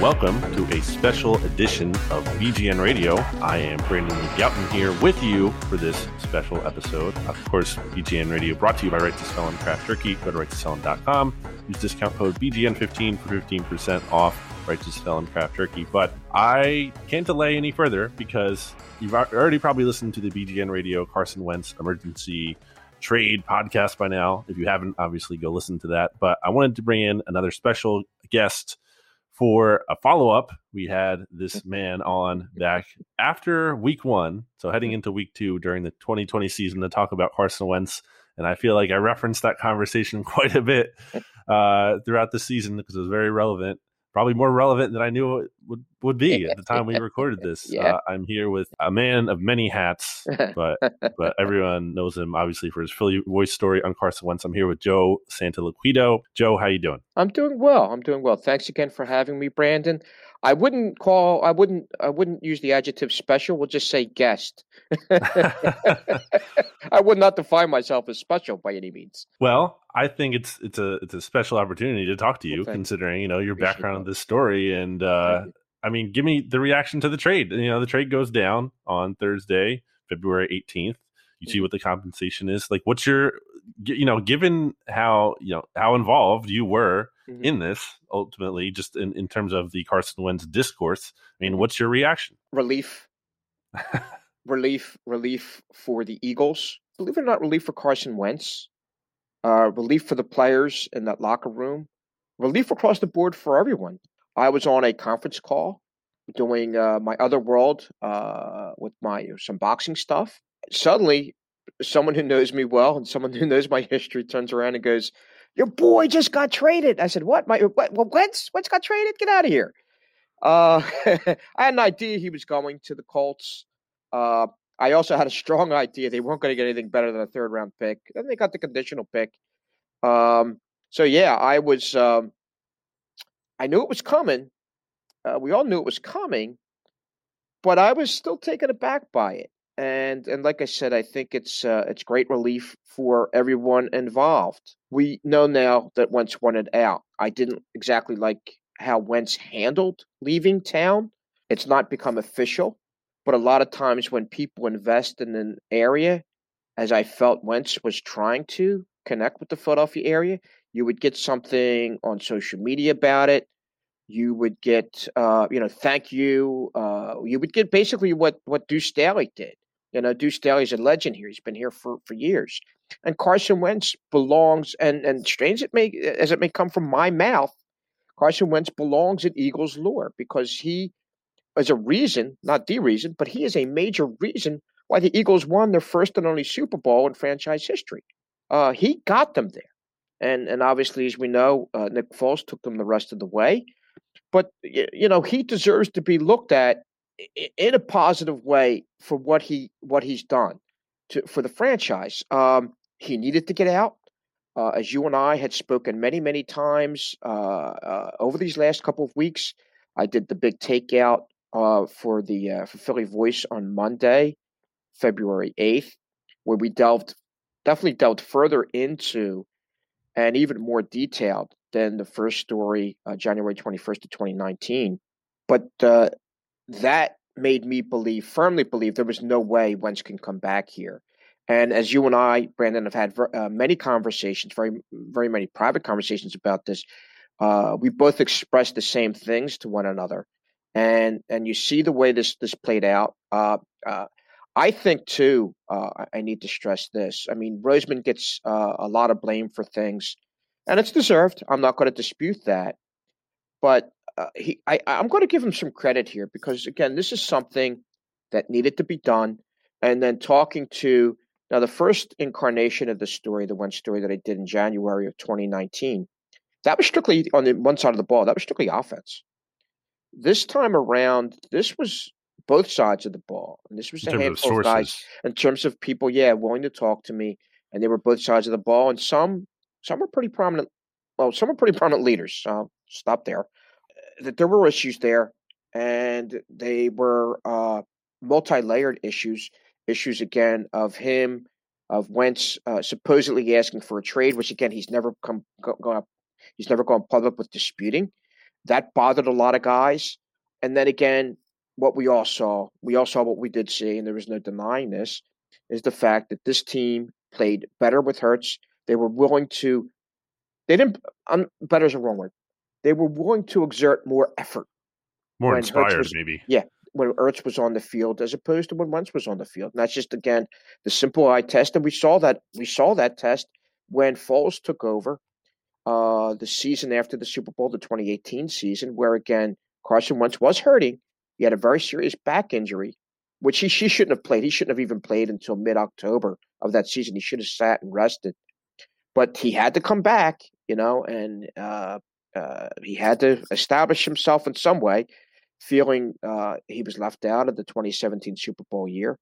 welcome to a special edition of BGN Radio. I am Brandon Gowton here with you for this special episode. Of course, BGN Radio brought to you by Right to Sell and Craft Turkey. Go to righttosell.com. Use discount code BGN15 for 15% off Right to Sell and Craft Turkey. But I can't delay any further because you've already probably listened to the BGN Radio Carson Wentz emergency trade podcast by now. If you haven't, obviously go listen to that. But I wanted to bring in another special guest for a follow up. We had this man on back after week one, so heading into week two during the 2020 season to talk about Carson Wentz. And I feel like I referenced that conversation quite a bit uh, throughout the season because it was very relevant probably more relevant than I knew it would, would be at the time we recorded this. Yeah. Uh, I'm here with a man of many hats, but but everyone knows him obviously for his Philly voice story on Carson Wentz. I'm here with Joe Santoliquito. Joe, how you doing? I'm doing well. I'm doing well. Thanks again for having me, Brandon. I wouldn't call. I wouldn't. I wouldn't use the adjective special. We'll just say guest. I would not define myself as special by any means. Well, I think it's it's a it's a special opportunity to talk to you, Well, considering you know your Appreciate background in this story. And uh. I mean, give me the reaction to the trade. You know, the trade goes down on Thursday, February 18th. You see Mhm. what the compensation is. Like, what's your you know, given how you know how involved you were Mhm. in this ultimately, just in, in terms of the Carson Wentz discourse. I Mm-hmm. mean, what's your reaction? relief, relief, relief for the Eagles. Believe it or not, relief for Carson Wentz. Uh, relief for the players in that locker room. Relief across the board for everyone. I was on a conference call doing uh, my other world uh, with my some boxing stuff. Suddenly, someone who knows me well and someone who knows my history turns around and goes, "Your boy just got traded." I said, "What? My what? Well, Wentz? Wentz got traded? Get out of here!" Uh, I had an idea he was going to the Colts. Uh, I also had a strong idea they weren't going to get anything better than a third round pick. Then they got the conditional pick. Um, so yeah, I was. Um, I knew it was coming. Uh, we all knew it was coming, but I was still taken aback by it. And and like I said, I think it's uh, it's great relief for everyone involved. We know now that Wentz wanted out. I didn't exactly like how Wentz handled leaving town. It's not become official, but a lot of times when people invest in an area, as I felt Wentz was trying to connect with the Philadelphia area, you would get something on social media about it. You would get, uh, you know, thank you. Uh, you would get basically what what Deuce Staley did. You know, Deuce Staley's a legend here. He's been here for, for years. And Carson Wentz belongs, and and strange it may as it may come from my mouth, Carson Wentz belongs in Eagles lore because he is a reason, not the reason, but he is a major reason why the Eagles won their first and only Super Bowl in franchise history. Uh, he got them there, and and obviously, as we know, uh, Nick Foles took them the rest of the way. But you know, he deserves to be looked at in a positive way for what he what he's done to for the franchise. Um, he needed to get out. Uh, as you and I had spoken many, many times uh, uh, over these last couple of weeks, I did the big takeout uh, for the uh, for Philly Voice on Monday, February eighth, where we delved definitely delved further into and even more detailed than the first story, uh, January twenty first of twenty nineteen. But uh, that made me believe firmly believe there was no way Wentz can come back here. And as you and I, Brandon, have had uh, many conversations, very very many private conversations about this, uh, we both expressed the same things to one another. And and you see the way this this played out. I think too. Uh, I- I need to stress this. I mean, Roseman gets uh, a lot of blame for things, and it's deserved. I'm not going to dispute that, but uh, he, I, I'm going to give him some credit here because again, this is something that needed to be done. And then talking to now the first incarnation of the story, the one story that I did in January of 2019, that was strictly on the one side of the ball. That was strictly offense. This time around, this was both sides of the ball, and this was a handful of, of guys in terms of people, yeah, willing to talk to me, and they were both sides of the ball, and some some were pretty prominent. Well, some were pretty prominent leaders. I'll stop there. That there were issues there, and they were uh, multi-layered issues. Issues again of him, of Wentz uh, supposedly asking for a trade, which again he's never come go, go, he's never gone public with disputing. That bothered a lot of guys. And then again, what we all saw, we all saw what we did see, and there was no denying this, is the fact that this team played better with Hurts. They were willing to, they didn't, um, better is a wrong word. They were willing to exert more effort. More inspired, was, maybe. Yeah, when Hurts was on the field as opposed to when Wentz was on the field. And that's just again the simple eye test. And we saw that we saw that test when Foles took over uh, the season after the Super Bowl, the 2018 season, where again Carson Wentz was hurting. He had a very serious back injury, which he, he shouldn't have played. He shouldn't have even played until mid October of that season. He should have sat and rested. But he had to come back, you know, and uh, uh, he had to establish himself in some way, feeling uh, he was left out of the 2017 Super Bowl year.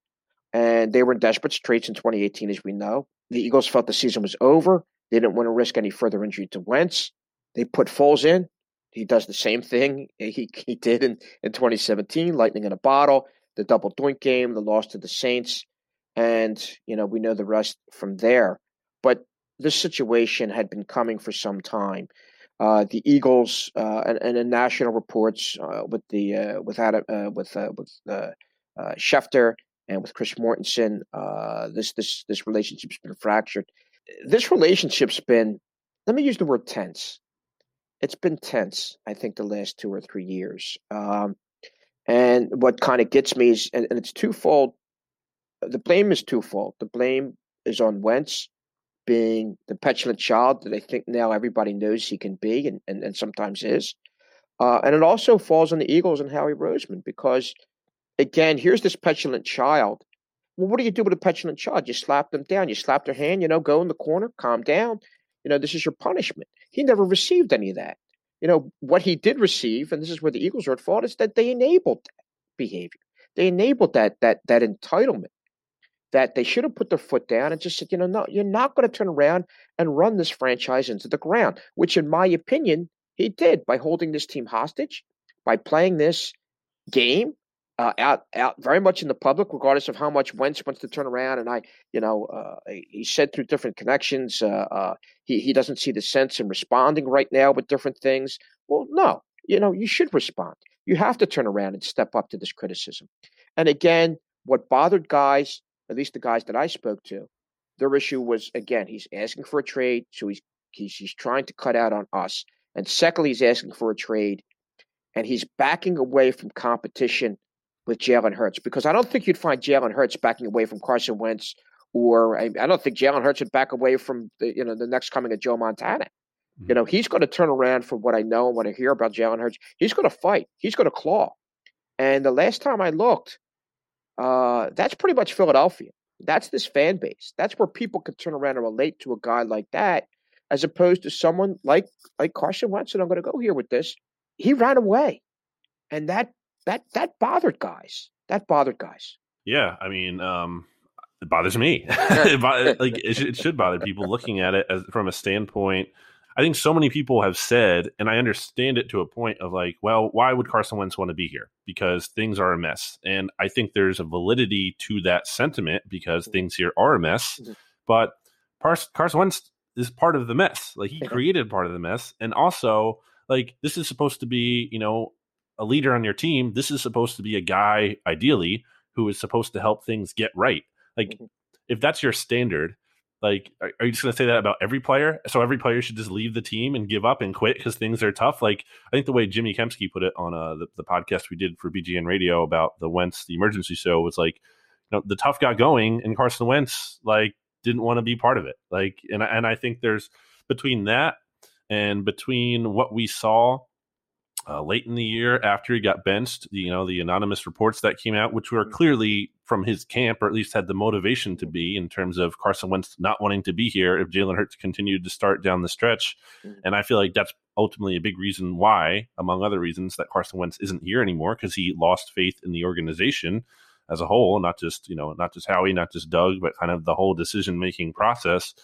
And they were in desperate straits in 2018, as we know. The Eagles felt the season was over. They didn't want to risk any further injury to Wentz. They put Foles in. He does the same thing he, he did in, in 2017, lightning in a bottle, the double doink game, the loss to the Saints. And, you know, we know the rest from there. But this situation had been coming for some time. Uh, the Eagles uh, and, and in national reports uh, with the uh, with Adam uh, with uh, with Schefter and with Chris Mortensen, this this this relationship's been fractured this relationship's been, let me use the word tense. It's been tense, I think, the last two or three years. Um, and what kind of gets me is, and, and, it's twofold. The blame is twofold. The blame is on Wentz being the petulant child that I think now everybody knows he can be and, and, and sometimes is. Uh, and it also falls on the Eagles and Howie Roseman because, again, here's this petulant child well, what do you do with a petulant child? You slap them down. You slap their hand, you know, go in the corner, calm down. You know, this is your punishment. He never received any of that. You know, what he did receive, and this is where the Eagles are at fault, is that they enabled that behavior. They enabled that that that entitlement. That they should have put their foot down and just said, you know, no, you're not going to turn around and run this franchise into the ground, which in my opinion, he did by holding this team hostage, by playing this game uh, out out very much in the public, regardless of how much Wentz wants to turn around. And I, you know, uh, he said through different connections, uh, uh, he he doesn't see the sense in responding right now with different things. Well, no, you know, you should respond. You have to turn around and step up to this criticism. And again, what bothered guys, at least the guys that I spoke to, their issue was again, he's asking for a trade, so he's he's he's trying to cut out on us. And secondly, he's asking for a trade, and he's backing away from competition with Jalen Hurts because I don't think you'd find Jalen Hurts backing away from Carson Wentz, or I, I don't think Jalen Hurts would back away from the you know the next coming of Joe Montana. Mm-hmm. You know he's going to turn around from what I know and what I hear about Jalen Hurts. He's going to fight. He's going to claw. And the last time I looked, uh, that's pretty much Philadelphia. That's this fan base. That's where people can turn around and relate to a guy like that, as opposed to someone like like Carson Wentz. And I'm going to go here with this. He ran away, and that that that bothered guys. That bothered guys. Yeah, I mean, um, it bothers me. it, like it should, it should bother people looking at it as from a standpoint. I think so many people have said, and I understand it to a point of like, well, why would Carson Wentz want to be here? Because things are a mess, and I think there's a validity to that sentiment because mm-hmm. things here are a mess. Mm-hmm. But Carson Wentz is part of the mess. Like he created part of the mess, and also like this is supposed to be, you know, a leader on your team, this is supposed to be a guy, ideally, who is supposed to help things get right. Like, mm-hmm. if that's your standard, like, are, are you just going to say that about every player? So every player should just leave the team and give up and quit because things are tough. Like, I think the way Jimmy Kempski put it on uh, the, the podcast we did for BGN Radio about the Wentz, the emergency show, was like, you know, the tough got going, and Carson Wentz like didn't want to be part of it. Like, and and I think there's between that And between what we saw uh, late in the year after he got benched, you know, the anonymous reports that came out, which were mm-hmm. clearly from his camp, or at least had the motivation to be in terms of Carson Wentz not wanting to be here if Jalen Hurts continued to start down the stretch. Mm-hmm. And I feel like that's ultimately a big reason why, among other reasons, that Carson Wentz isn't here anymore because he lost faith in the organization as a whole, not just, you know, not just Howie, not just Doug, but kind of the whole decision making process.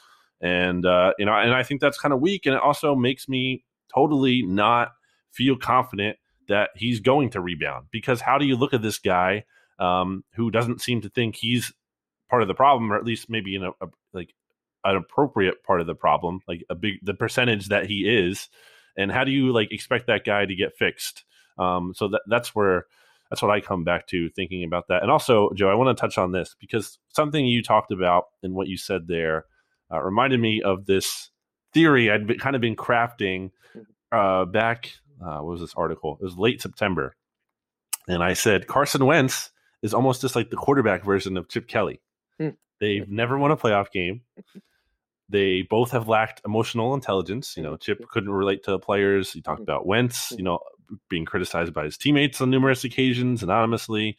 And, uh, you know, and I think that's kind of weak. And it also makes me totally not – feel confident that he's going to rebound. Because how do you look at this guy um, who doesn't seem to think he's part of the problem, or at least maybe in a, a like an appropriate part of the problem, like a big the percentage that he is, and how do you like expect that guy to get fixed? Um, so that that's where that's what I come back to thinking about that. And also, Joe, I want to touch on this because something you talked about and what you said there uh, reminded me of this theory I'd been, kind of been crafting mm-hmm. uh, back uh, what was this article? It was late September, and I said Carson Wentz is almost just like the quarterback version of Chip Kelly. Hmm. They've never won a playoff game. They both have lacked emotional intelligence. You know, Chip couldn't relate to the players. He talked about Wentz, you know, being criticized by his teammates on numerous occasions anonymously.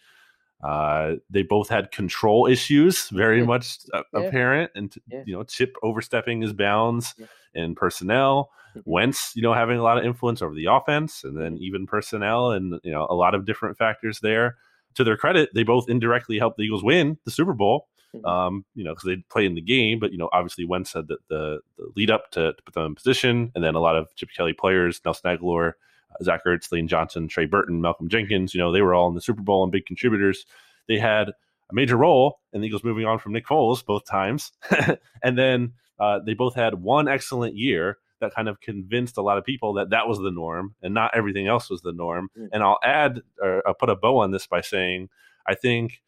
Uh, they both had control issues, very yeah. much uh, yeah. apparent, and yeah. you know, Chip overstepping his bounds in personnel. Mm-hmm. Wentz, you know, having a lot of influence over the offense, and then even personnel, and you know, a lot of different factors there. To their credit, they both indirectly helped the Eagles win the Super Bowl. Mm-hmm. Um, you know, because they play in the game, but you know, obviously Wentz said that the, the lead up to, to, put them in position, and then a lot of Chip Kelly players, Nelson uh, Zach Ertz, Lane Johnson, Trey Burton, Malcolm Jenkins, you know, they were all in the Super Bowl and big contributors. They had a major role in the Eagles moving on from Nick Foles both times, and then uh, they both had one excellent year that kind of convinced a lot of people that that was the norm and not everything else was the norm. Mm. And I'll add or I'll put a bow on this by saying I think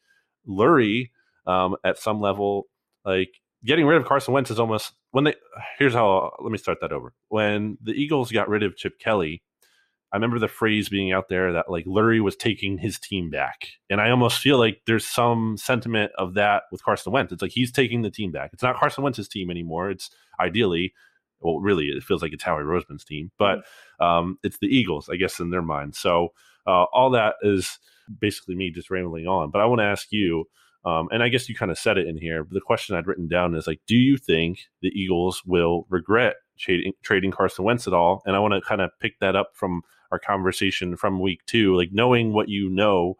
Lurie um, at some level, like getting rid of Carson Wentz is almost when they. Here's how. Let me start that over. When the Eagles got rid of Chip Kelly, I remember the phrase being out there that like Lurie was taking his team back. And I almost feel like there's some sentiment of that with Carson Wentz. It's like he's taking the team back. It's not Carson Wentz's team anymore. It's ideally well, really, it feels like it's Howie Roseman's team, but mm. um, it's the Eagles, I guess, in their mind. So uh, all that is basically me just rambling on. But I want to ask you, um, and I guess you kind of said it in here. But the question I'd written down is like, do you think the Eagles will regret trading, trading Carson Wentz at all? And I want to kind of pick that up from our conversation from week two, like knowing what you know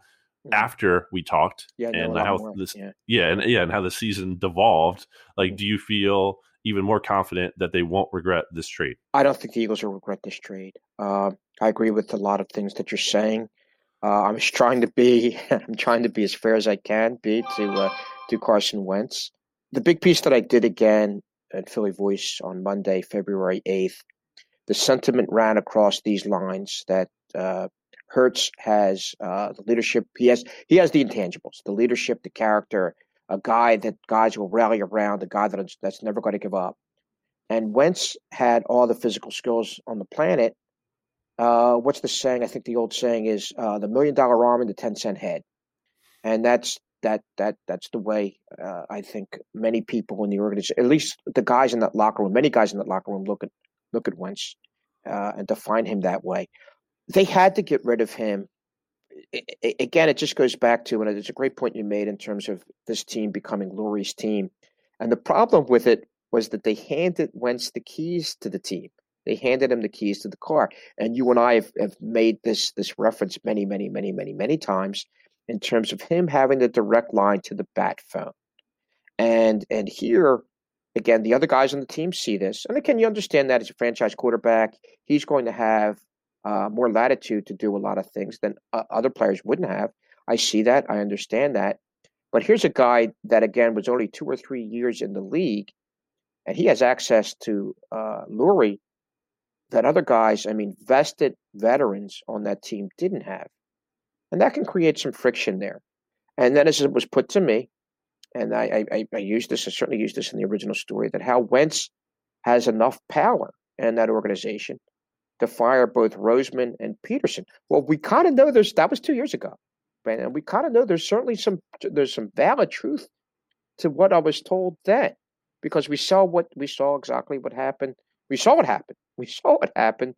mm. after we talked yeah, and how this yeah. yeah and yeah and how the season devolved like mm-hmm. do you feel even more confident that they won't regret this trade? I don't think the Eagles will regret this trade. Uh, I agree with a lot of things that you're saying. Uh, I'm trying to be I'm trying to be as fair as I can be to uh, to Carson Wentz. The big piece that I did again at Philly Voice on Monday, February 8th, the sentiment ran across these lines that uh, Hurts has uh, the leadership. He has he has the intangibles, the leadership, the character, a guy that guys will rally around, a guy that, that's never going to give up. And Wentz had all the physical skills on the planet. Uh, what's the saying? I think the old saying is uh, the million dollar arm and the ten cent head, and that's that that that's the way uh, I think many people in the organization, at least the guys in that locker room, many guys in that locker room look at look at Wentz uh, and define him that way. They had to get rid of him again, it just goes back to, and it's a great point you made in terms of this team becoming Lurie's team. And the problem with it was that they handed Wentz the keys to the team. They handed him the keys to the car. And you and I have, have made this this reference many, many, many, many, many times in terms of him having the direct line to the bat phone. And and here again, the other guys on the team see this. And again, you understand that as a franchise quarterback, he's going to have uh, more latitude to do a lot of things than uh, other players wouldn't have. I see that. I understand that. But here's a guy that, again, was only two or three years in the league, and he has access to uh, Lurie that other guys, I mean, vested veterans on that team didn't have. And that can create some friction there. And then, as it was put to me, and I, I, I used this, I certainly used this in the original story, that how Wentz has enough power in that organization to fire both Roseman and Pederson. Well, we kind of know there's that was two years ago, and we kind of know there's certainly some there's some valid truth to what I was told then, because we saw what we saw exactly what happened We saw what happened. We saw what happened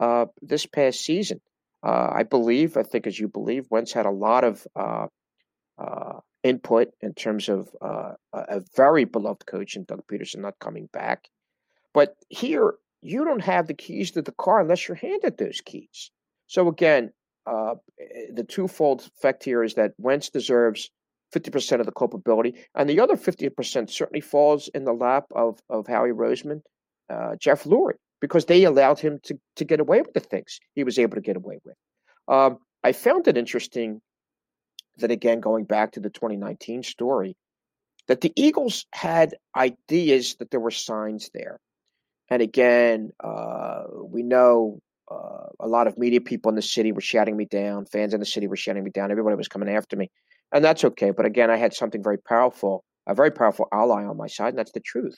uh, this past season. Uh, I believe, I think, as you believe, Wentz had a lot of uh, uh input in terms of uh, a very beloved coach in Doug Pederson not coming back. But here, you don't have the keys to the car unless you're handed those keys. So again, uh, the twofold effect here is that Wentz deserves 50% of the culpability, and the other 50% certainly falls in the lap of, of Howie Roseman, uh, Jeff Lurie, because they allowed him to, to get away with the things he was able to get away with. Um, I found it interesting that, again, going back to the 2019 story, that the Eagles had ideas that there were signs there. And again, uh, we know uh, a lot of media people in the city were shouting me down. Fans in the city were shouting me down. Everybody was coming after me, and that's okay. But again, I had something very powerful, a very powerful ally on my side, and that's the truth.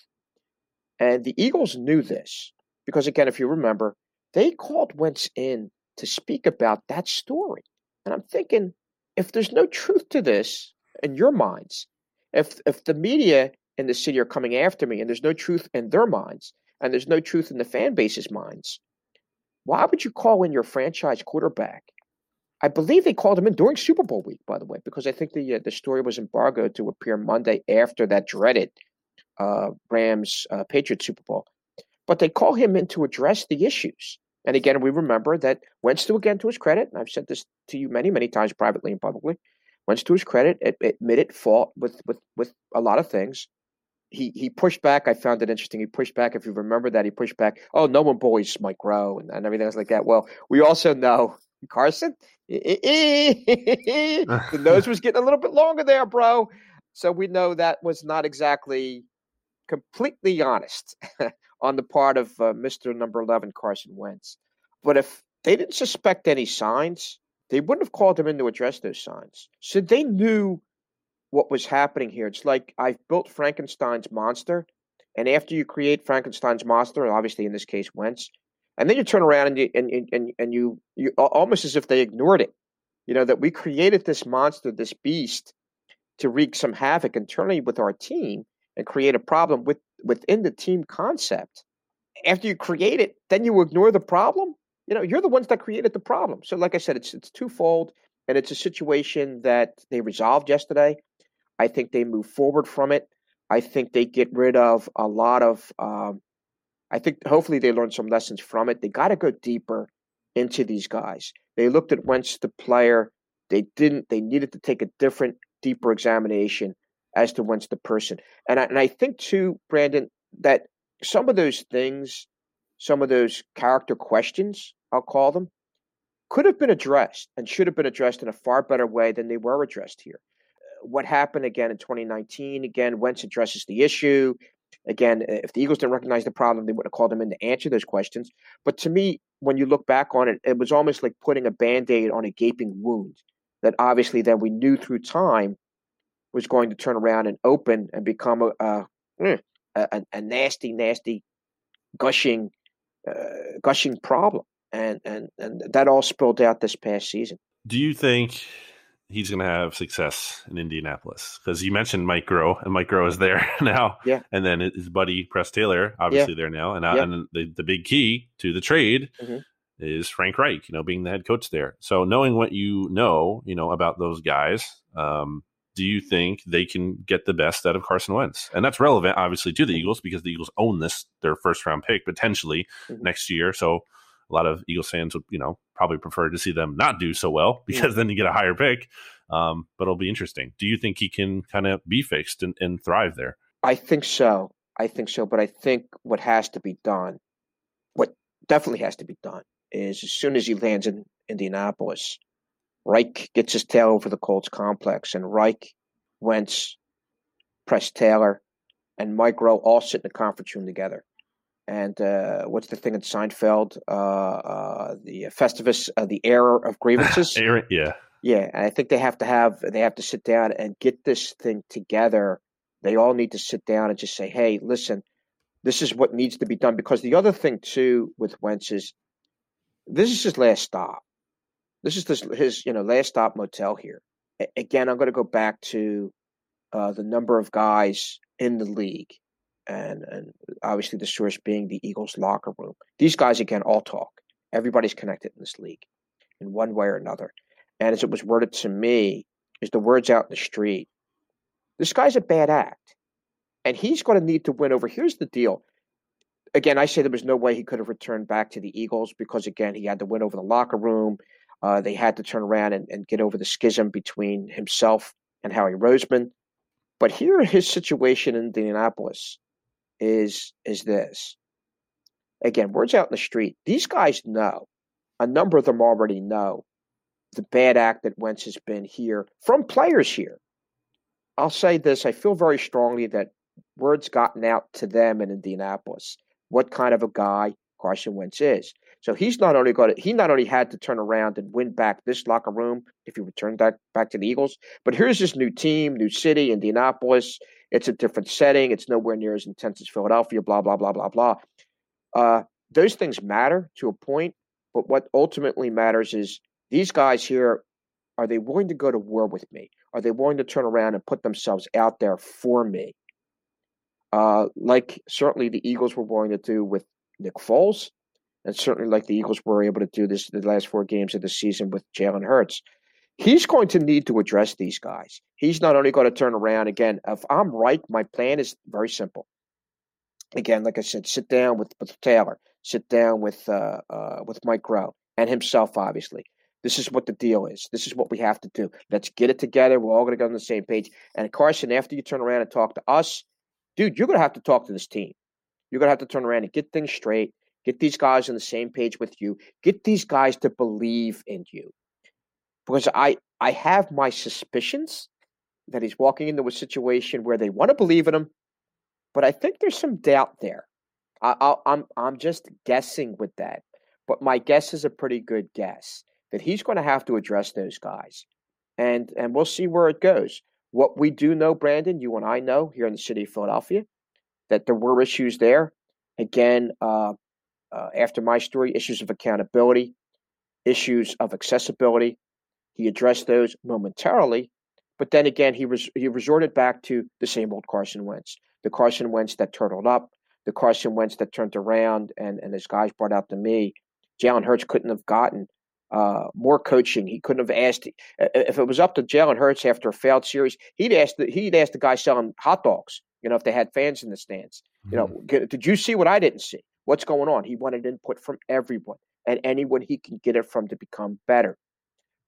And the Eagles knew this because, again, if you remember, they called Wentz in to speak about that story. And I'm thinking, if there's no truth to this in your minds, if if the media in the city are coming after me and there's no truth in their minds, and there's no truth in the fan base's minds, why would you call in your franchise quarterback? I believe they called him in during Super Bowl week, by the way, because I think the uh, the story was embargoed to appear Monday after that dreaded uh, Rams uh, Patriots Super Bowl. But they call him in to address the issues. And again, we remember that Wentz, to again to his credit, and I've said this to you many, many times privately and publicly, Wentz to his credit, admitted fault with with with a lot of things he he pushed back. I found it interesting. He pushed back. If you remember that, he pushed back. Oh, no one bullies Mike Groh and, and everything else like that. Well, we also know Carson. the nose was getting a little bit longer there, bro. So we know that was not exactly completely honest on the part of uh, Mr. Number Eleven, Carson Wentz. But if they didn't suspect any signs, they wouldn't have called him in to address those signs. So they knew what was happening here. It's like I've built Frankenstein's monster, and after you create Frankenstein's monster, and obviously in this case Wentz, and then you turn around and you and and and you you almost as if they ignored it. You know that we created this monster, this beast, to wreak some havoc internally with our team and create a problem with within the team concept. After you create it, then you ignore the problem. You know, you're the ones that created the problem. So, like I said, it's it's twofold, and it's a situation that they resolved yesterday. I think they move forward from it. I think they get rid of a lot of. Um, I think hopefully they learn some lessons from it. They got to go deeper into these guys. They looked at Wentz the player. They didn't. They needed to take a different, deeper examination as to Wentz the person. And I, and I think too, Brandon, that some of those things, some of those character questions, I'll call them, could have been addressed and should have been addressed in a far better way than they were addressed here uh, what happened again in 2019. Again, Wentz addresses the issue. Again, if the Eagles didn't recognize the problem, they would have called him in to answer those questions. But to me, when you look back on it, it was almost like putting a band aid on a gaping wound that obviously then we knew through time was going to turn around and open and become a, a, mm, a, a nasty, nasty, gushing, uh, gushing problem. And, and, and that all spilled out this past season. Do you think he's going to have success in Indianapolis because you mentioned Mike Groh, and Mike Groh is there now. Yeah. And then his buddy Press Taylor, obviously yeah. there now, and, uh, yeah. and the the big key to the trade mm-hmm. is Frank Reich, you know, being the head coach there. So knowing what you know, you know about those guys, um, do you think they can get the best out of Carson Wentz? And that's relevant, obviously, to the Eagles because the Eagles own this their first round pick potentially mm-hmm. next year. So a lot of Eagles fans would, you know, probably prefer to see them not do so well because yeah. then you get a higher pick. Um, but it'll be interesting. Do you think he can kind of be fixed and, and thrive there? I think so. I think so. But I think what has to be done, what definitely has to be done, is as soon as he lands in Indianapolis, Reich gets his tail over the Colts complex, and Reich, Wentz, Press Taylor, and Mike Groh all sit in the conference room together and uh, what's the thing in Seinfeld? Uh, uh, the Festivus, uh, the error of grievances. yeah, yeah. And I think they have to have they have to sit down and get this thing together. They all need to sit down and just say, "Hey, listen, this is what needs to be done." Because the other thing too with Wentz is this is his last stop. This is this, his you know last stop motel here. A- again, I'm going to go back to uh, the number of guys in the league and and obviously the source being the Eagles locker room. These guys again all talk. Everybody's connected in this league in one way or another. And as it was worded to me, is the words out in the street. This guy's a bad act. And he's going to need to win over. Here's the deal. Again, I say there was no way he could have returned back to the Eagles because, again, he had to win over the locker room. Uh, they had to turn around and, and get over the schism between himself and Howie Roseman. But here, his situation in Indianapolis is is this. Again, words out in the street. These guys know. A number of them already know the bad act that Wentz has been here from players here. I'll say this: I feel very strongly that word's gotten out to them in Indianapolis what kind of a guy Carson Wentz is. So he's not only got to, he not only had to turn around and win back this locker room if he returned back back to the Eagles, but here's this new team, new city, Indianapolis. It's a different setting. It's nowhere near as intense as Philadelphia. Blah blah blah blah blah. Uh, those things matter to a point, but what ultimately matters is these guys here. Are they willing to go to war with me? Are they willing to turn around and put themselves out there for me? Uh, like certainly the Eagles were willing to do with Nick Foles, and certainly like the Eagles were able to do this the last four games of the season with Jalen Hurts. He's going to need to address these guys. He's not only going to turn around again. If I'm right, my plan is very simple. Again, like I said, sit down with, with Taylor, sit down with uh, uh, with Mike Groh and himself, obviously. This is what the deal is. This is what we have to do. Let's get it together. We're all going to get on the same page. And Carson, after you turn around and talk to us, dude, you're going to have to talk to this team. You're going to have to turn around and get things straight, get these guys on the same page with you, get these guys to believe in you. Because I, I have my suspicions that he's walking into a situation where they want to believe in him, but I think there's some doubt there. I, I, I'm I'm just guessing with that, but my guess is a pretty good guess that he's going to have to address those guys, and and we'll see where it goes. What we do know, Brandon, you and I know here in the city of Philadelphia, that there were issues there. Again, uh, uh, after my story, issues of accountability, issues of accessibility. He addressed those momentarily, but then again, he res- he resorted back to the same old Carson Wentz, the Carson Wentz that turtled up, the Carson Wentz that turned around, and and as guys brought out to me, Jalen Hurts couldn't have gotten uh, more coaching. He couldn't have asked if it was up to Jalen Hurts after a failed series. He'd ask the, he'd ask the guy selling hot dogs. You know, if they had fans in the stands. You know, mm-hmm. did you see what I didn't see? What's going on? He wanted input from everyone and anyone he can get it from to become better.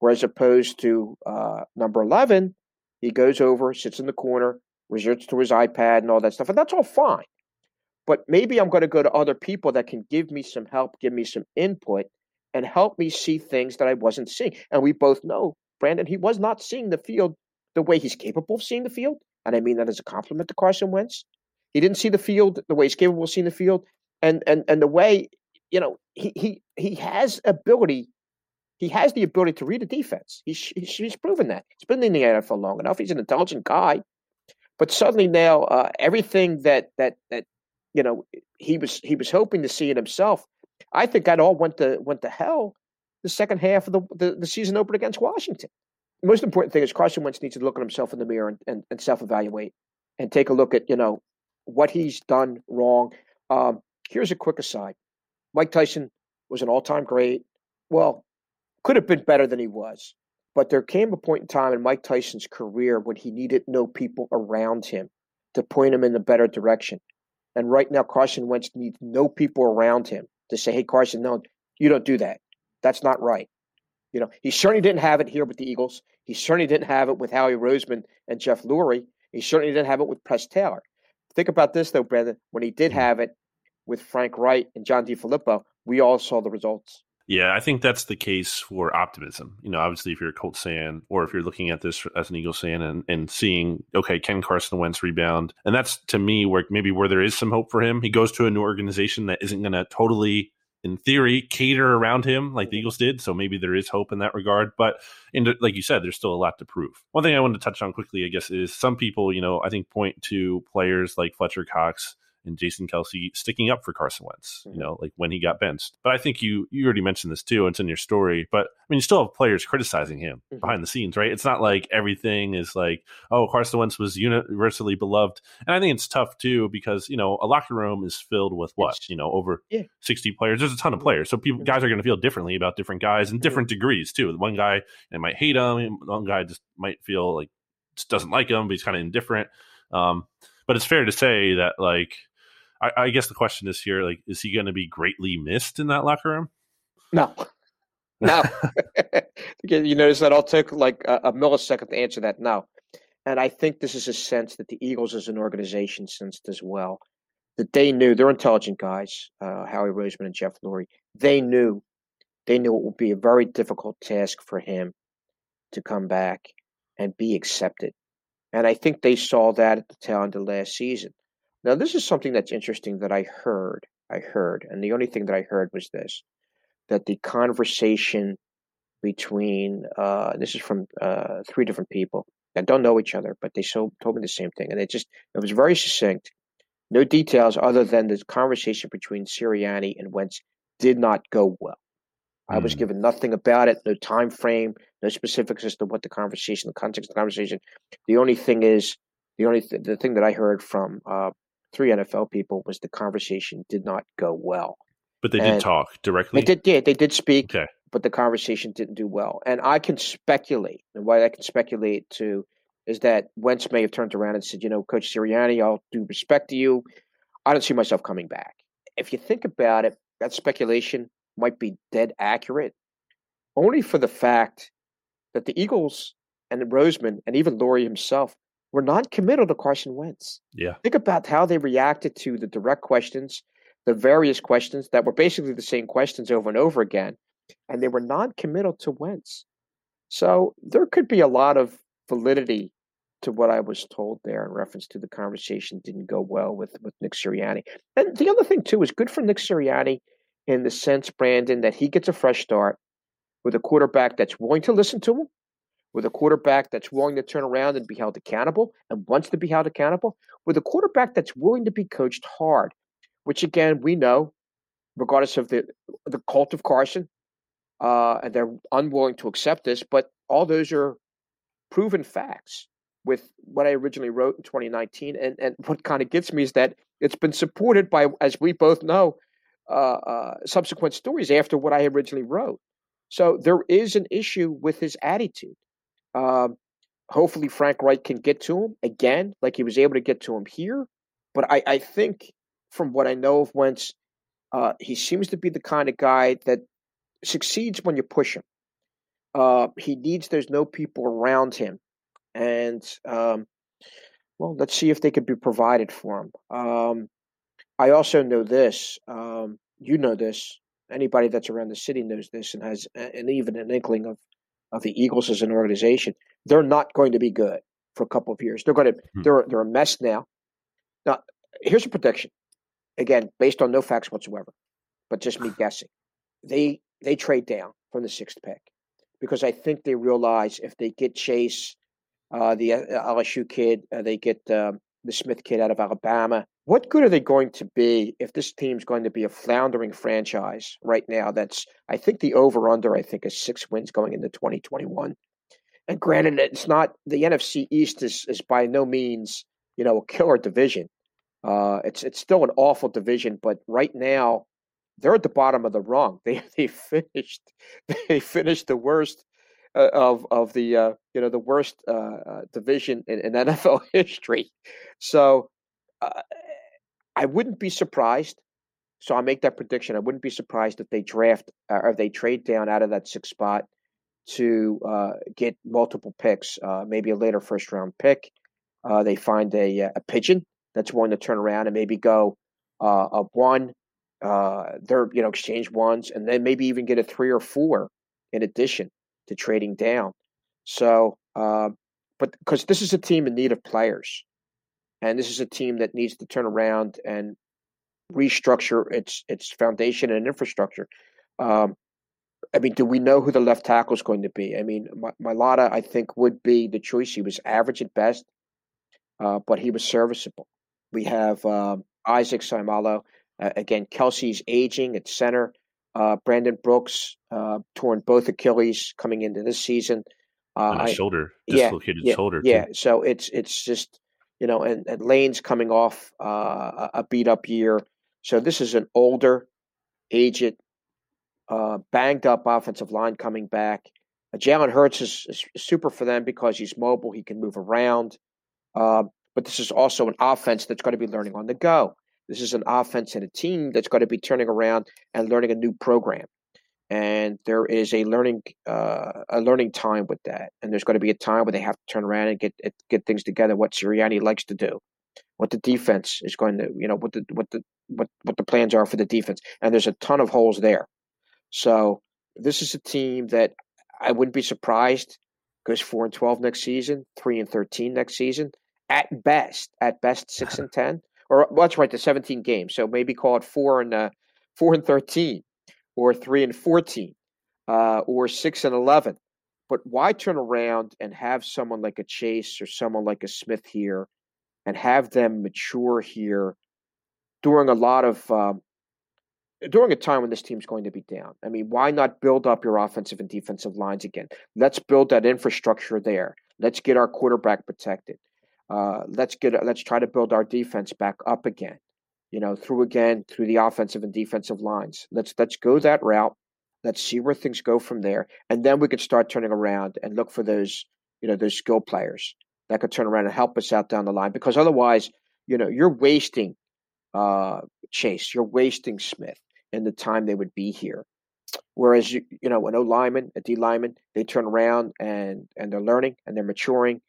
Whereas opposed to uh, number eleven, he goes over, sits in the corner, resorts to his iPad and all that stuff, and that's all fine. But maybe I'm going to go to other people that can give me some help, give me some input, and help me see things that I wasn't seeing. And we both know, Brandon, he was not seeing the field the way he's capable of seeing the field. And I mean that as a compliment to Carson Wentz. He didn't see the field the way he's capable of seeing the field. And and and the way, you know, he he he has ability. He has the ability to read a defense. He's, he's, proven that. He's been in the NFL long enough. He's an intelligent guy. But suddenly now, uh, everything that that that you know he was he was hoping to see in himself I think that all went to went to hell the second half of the, the, the season opener against Washington. The most important thing is Carson Wentz needs to look at himself in the mirror and, and, and self evaluate and take a look at, you know, what he's done wrong. Um, here's a quick aside Mike Tyson was an all time great. Well, could have been better than he was. But there came a point in time in Mike Tyson's career when he needed no people around him to point him in the better direction. And right now, Carson Wentz needs no people around him to say, hey, Carson, no, you don't do that. That's not right. You know, he certainly didn't have it here with the Eagles. He certainly didn't have it with Howie Roseman and Jeff Lurie. He certainly didn't have it with Press Taylor. Think about this, though, Brandon. When he did mm-hmm. have it with Frank Reich and John DeFilippo, we all saw the results. Yeah, I think that's the case for optimism. You know, obviously, if you're a Colts fan or if you're looking at this as an Eagles fan and, and seeing, okay, can Carson Wentz rebound? And that's to me where maybe where there is some hope for him. He goes to a new organization that isn't going to totally, in theory, cater around him like the mm-hmm. Eagles did. So maybe there is hope in that regard. But in, like you said, there's still a lot to prove. One thing I wanted to touch on quickly, I guess, is some people, you know, I think point to players like Fletcher Cox and Jason Kelce sticking up for Carson Wentz, you mm-hmm. know, like when he got benched. But I think you you already mentioned this too. It's in your story. But I mean, you still have players criticizing him mm-hmm. behind the scenes, right? It's not like everything is like, oh, Carson Wentz was universally beloved. And I think it's tough too because you know a locker room is filled with what you know over yeah. sixty players. There's a ton of mm-hmm. players, so people mm-hmm. guys are going to feel differently about different guys mm-hmm. different degrees too. One guy they might hate him. One guy just might feel like just doesn't like him, but he's kind of indifferent. Um, but it's fair to say that like I, I guess the question is here like is he going to be greatly missed in that locker room? No. No. you notice that I'll take like a, a, millisecond to answer that. No. And I think this is a sense that the Eagles as an organization sensed as well. That they knew they're intelligent guys, uh, Howie Roseman and Jeff Lurie. They knew they knew it would be a very difficult task for him to come back and be accepted. And I think they saw that at the tail end of last season. Now, this is something that's interesting that I heard. I heard, and the only thing that I heard was this that the conversation between, uh, this is from uh, three different people that don't know each other, but they so, told me the same thing. And it just, it was very succinct. No details other than the conversation between Sirianni and Wentz did not go well. I was hmm. given nothing about it, no time frame, no specifics as to what the conversation, the context of the conversation. The only thing is, the only th- the thing that I heard from uh, three NFL people was the conversation did not go well. But they and did talk directly. They did, yeah, they did speak. Okay. But the conversation didn't do well, and I can speculate. And why I can speculate to is that Wentz may have turned around and said, "You know, Coach Sirianni, I'll do respect to you. I don't see myself coming back." If you think about it, that speculation might be dead accurate, only for the fact that the Eagles and Roseman and even Lurie himself were non-committal to Carson Wentz. Yeah. Think about how they reacted to the direct questions, the various questions that were basically the same questions over and over again, and they were non-committal to Wentz. So there could be a lot of validity to what I was told there in reference to the conversation didn't go well with with Nick Sirianni. And the other thing too is good for Nick Sirianni in the sense, Brandon, that he gets a fresh start with a quarterback that's willing to listen to him, with a quarterback that's willing to turn around and be held accountable and wants to be held accountable, with a quarterback that's willing to be coached hard, which again we know, regardless of the the cult of Carson, uh, and they're unwilling to accept this, but all those are proven facts with what I originally wrote in 2019. And and what kind of gets me is that it's been supported by, as we both know, uh, uh, subsequent stories after what I originally wrote. So there is an issue with his attitude. Um, hopefully, Frank Reich can get to him again, like he was able to get to him here. But I, I think, from what I know of Wentz, uh, he seems to be the kind of guy that succeeds when you push him. Uh, he needs there's no people around him, and um, well, let's see if they could be provided for him. Um, I also know this. Um, you know this. Anybody that's around the city knows this and has and even an inkling of of the Eagles as an organization, they're not going to be good for a couple of years. They're going to hmm. they're they're a mess now. Now, here's a prediction. Again, based on no facts whatsoever, but just me guessing. They they trade down from the sixth pick because I think they realize if they get Chase, uh, the uh, LSU kid, uh, they get um, the Smith kid out of Alabama. What good are they going to be if this team's going to be a floundering franchise right now? That's I think the over under I think is six wins going into 2021. And granted, it's not the NFC East is is by no means you know a killer division. Uh, it's it's still an awful division, but right now they're at the bottom of the rung. They they finished they finished the worst uh, of of the uh, you know the worst uh, uh division in, in, NFL history. So uh, I wouldn't be surprised. So I'll make that prediction. I wouldn't be surprised if they draft uh, or they trade down out of that sixth spot to uh, get multiple picks, uh, maybe a later first round pick. Uh, they find a, uh, a pigeon that's willing to turn around and maybe go uh, a one. they're you know exchange ones, and then maybe even get a three or four in addition to trading down. So, but because this is a team in need of players, and this is a team that needs to turn around and restructure its its foundation and infrastructure. Um, I mean, do we know who the left tackle is going to be? I mean, Mailata, I think, would be the choice. He was average at best, uh, but he was serviceable. We have um, Isaac Seumalo. Uh, again, Kelce's aging at center. Uh, Brandon Brooks uh, torn both Achilles coming into this season. Uh, and a I, shoulder, dislocated yeah, shoulder. Yeah, too. so it's it's just you know, and, and Lane's coming off uh, a beat up year. So this is an older, aged, uh, banged up offensive line coming back. Uh, Jalen Hurts is, is, super for them because he's mobile, he can move around. Uh, but this is also an offense that's going to be learning on the go. This is an offense and a team that's going to be turning around and learning a new program. And there is a learning uh, a learning time with that, and there's going to be a time where they have to turn around and get get things together. What Sirianni likes to do, what the defense is going to, you know, what the what the what what the plans are for the defense, and there's a ton of holes there. So this is a team that I wouldn't be surprised goes four and twelve next season, three and thirteen next season, at best, at best six and ten, or well, that's right, the seventeen games. So maybe call it four and uh, four and thirteen, or three and fourteen, uh, or six and eleven. But why turn around and have someone like a Chase or someone like a Smith here, and have them mature here during a lot of um, during a time when this team's going to be down. I mean, why not build up your offensive and defensive lines again? Let's build that infrastructure there. Let's get our quarterback protected. Uh, let's get let's try to build our defense back up again. You know, through again through the offensive and defensive lines. Let's let's go that route. Let's see where things go from there, and then we could start turning around and look for those you know those skill players that could turn around and help us out down the line. Because otherwise, you know, you're wasting uh, Chase, you're wasting Smith in the time they would be here. Whereas you you know an O lineman, a D lineman, they turn around and and they're learning and they're maturing,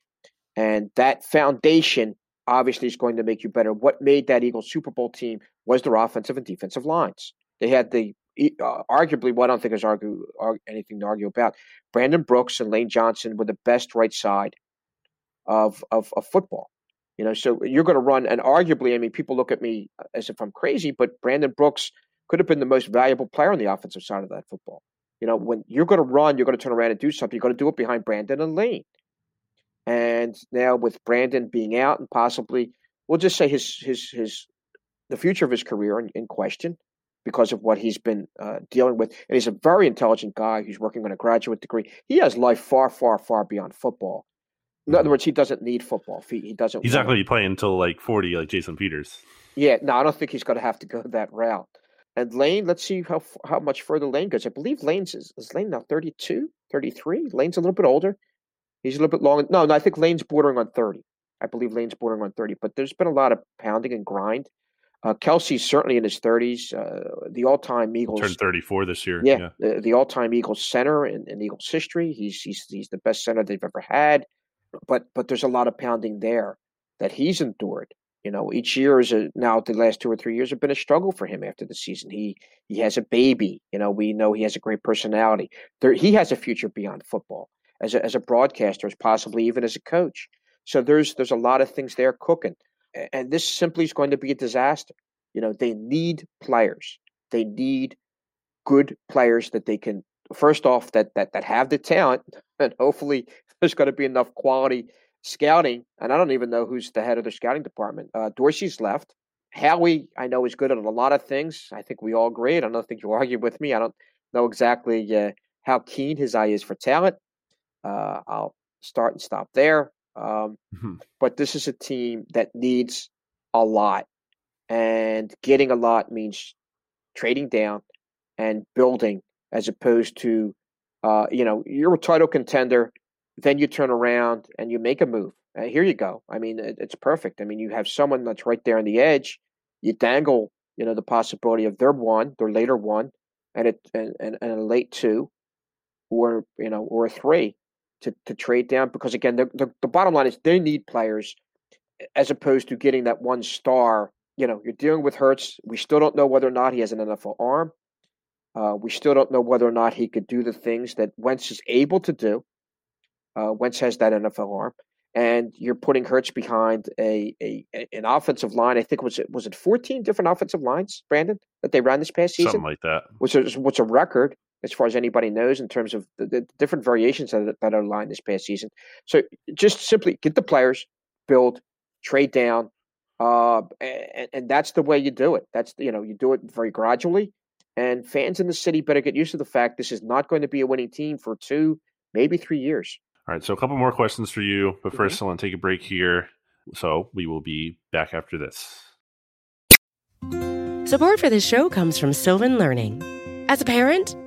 and that foundation obviously is going to make you better. What made that Eagles Super Bowl team was their offensive and defensive lines. They had the uh, arguably what I don't think there's argue, argue, anything to argue about. Brandon Brooks and Lane Johnson were the best right side of of, of football. You know, so you're going to run, and arguably, I mean, people look at me as if I'm crazy, but Brandon Brooks could have been the most valuable player on the offensive side of that football. You know, when you're going to run, you're going to turn around and do something. You're going to do it behind Brandon and Lane. And now with Brandon being out and possibly, we'll just say his his his the future of his career in, in question because of what he's been uh, dealing with. And he's a very intelligent guy who's working on a graduate degree. He has life far, far, far beyond football. In other mm-hmm. words, he doesn't need football. He, he doesn't. He's not going to be playing until like forty, like Jason Peters. Yeah, no, I don't think he's going to have to go that route. And Lane, let's see how how much further Lane goes. I believe Lane's is, is Lane now 32, 33? Lane's a little bit older. He's a little bit longer. No, no, I think Lane's bordering on 30. I believe Lane's bordering on 30, but there's been a lot of pounding and grind. Uh, Kelce's certainly in his 30s. Uh, the all-time Eagles turned 34 this year. Yeah, yeah. The, the, all-time Eagles center in, in, Eagles history. He's he's he's the best center they've ever had. But but there's a lot of pounding there that he's endured. You know, each year is a, now the last two or three years have been a struggle for him after the season. He he has a baby. You know, we know he has a great personality. There, he has a future beyond football as a, as a broadcaster, as possibly even as a coach. So there's there's a lot of things there cooking, and this simply is going to be a disaster. You know, they need players. They need good players that they can first off that that that have the talent, and hopefully there's going to be enough quality scouting, and I don't even know who's the head of the scouting department. Uh, Dorsey's left. Howie, I know, is good at a lot of things. I think we all agree. I don't think you'll argue with me. I don't know exactly uh, how keen his eye is for talent. Uh, I'll start and stop there. Um, mm-hmm. But this is a team that needs a lot, and getting a lot means trading down and building, as opposed to, uh, you know, you're a title contender then you turn around and you make a move. Uh, here you go. I mean, it, it's perfect. I mean, you have someone that's right there on the edge. You dangle, you know, the possibility of their one, their later one, and it and, and, and a late two, or you know, or a three to, to trade down. Because again, the, the the bottom line is they need players as opposed to getting that one star. You know, you're dealing with Hurts. We still don't know whether or not he has an NFL arm. Uh, we still don't know whether or not he could do the things that Wentz is able to do. Uh, Wentz has that NFL arm, and you're putting Hurts behind a, a an offensive line. I think was it was it 14 different offensive lines, Brandon, that they ran this past season, something like that, which is what's a record as far as anybody knows in terms of the, the different variations that, that are lined this past season. So just simply get the players, build, trade down, Uh, and, and that's the way you do it. That's you know you do it very gradually, and fans in the city better get used to the fact this is not going to be a winning team for two, maybe three years. All right, so a couple more questions for you, but 1st mm-hmm. I want to take a break here. So we will be back after this. Support for this show comes from Sylvan Learning. As a parent,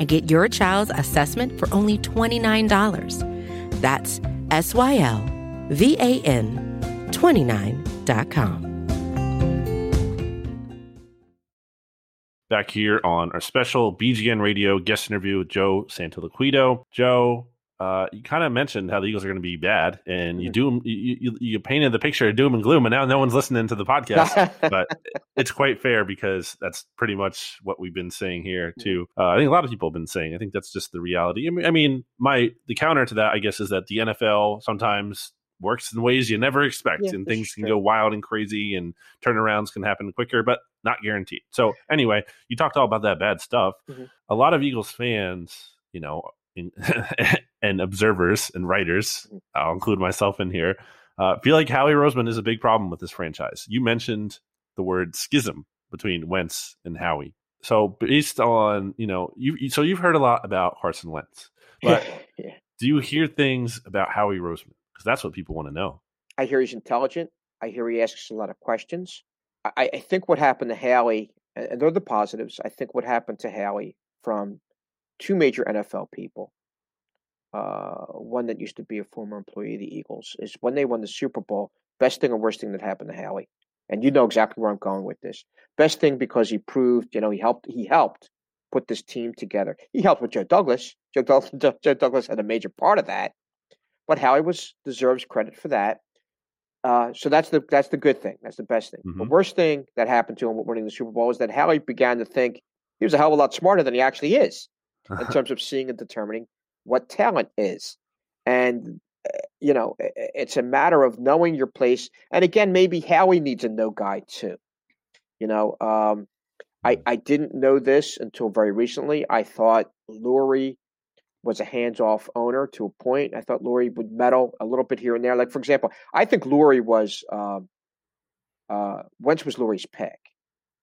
and get your child's assessment for only $29. That's S Y L V A N 29.com. back here on our special BGN Radio guest interview with Joe Santoliquito. Joe, uh, you kind of mentioned how the Eagles are going to be bad, and you mm-hmm. do you, you, you painted the picture of doom and gloom, and now no one's listening to the podcast. but it's quite fair because that's pretty much what we've been saying here mm-hmm. too. Uh, I think a lot of people have been saying. I think that's just the reality. I mean, my the counter to that, I guess, is that the NFL sometimes works in ways you never expect, yeah, and things can go wild and crazy, and turnarounds can happen quicker, but not guaranteed. So anyway, you talked all about that bad stuff. Mm-hmm. A lot of Eagles fans, you know, in, and observers and writers, mm-hmm. I'll include myself in here, uh, feel like Howie Roseman is a big problem with this franchise. You mentioned the word schism between Wentz and Howie. So based on you know you so you've heard a lot about Carson Wentz, but yeah. do you hear things about Howie Roseman? because that's what people want to know. I hear he's intelligent. I hear he asks a lot of questions. I, I think what happened to Howie, and they're the positives. I think what happened to Howie from two major NFL people, uh, one that used to be a former employee of the Eagles, is when they won the Super Bowl. Best thing or worst thing that happened to Howie, and you know exactly where I'm going with this. Best thing because he proved, you know, he helped. He helped put this team together. He helped with Joe Douglas. Joe Douglas, Joe Douglas had a major part of that, but Howie was deserves credit for that. Uh, so that's the that's the good thing. That's the best thing. Mm-hmm. The worst thing that happened to him winning the Super Bowl is that Howie began to think he was a hell of a lot smarter than he actually is in terms of seeing and determining what talent is. And uh, you know, it's a matter of knowing your place. And again, maybe Howie needs a no guy too. You know, um, I I didn't know this until very recently. I thought Lurie was a hands-off owner to a point. I thought Lurie would meddle a little bit here and there. Like for example, I think Lurie was um, uh, Wentz was Lurie's pick,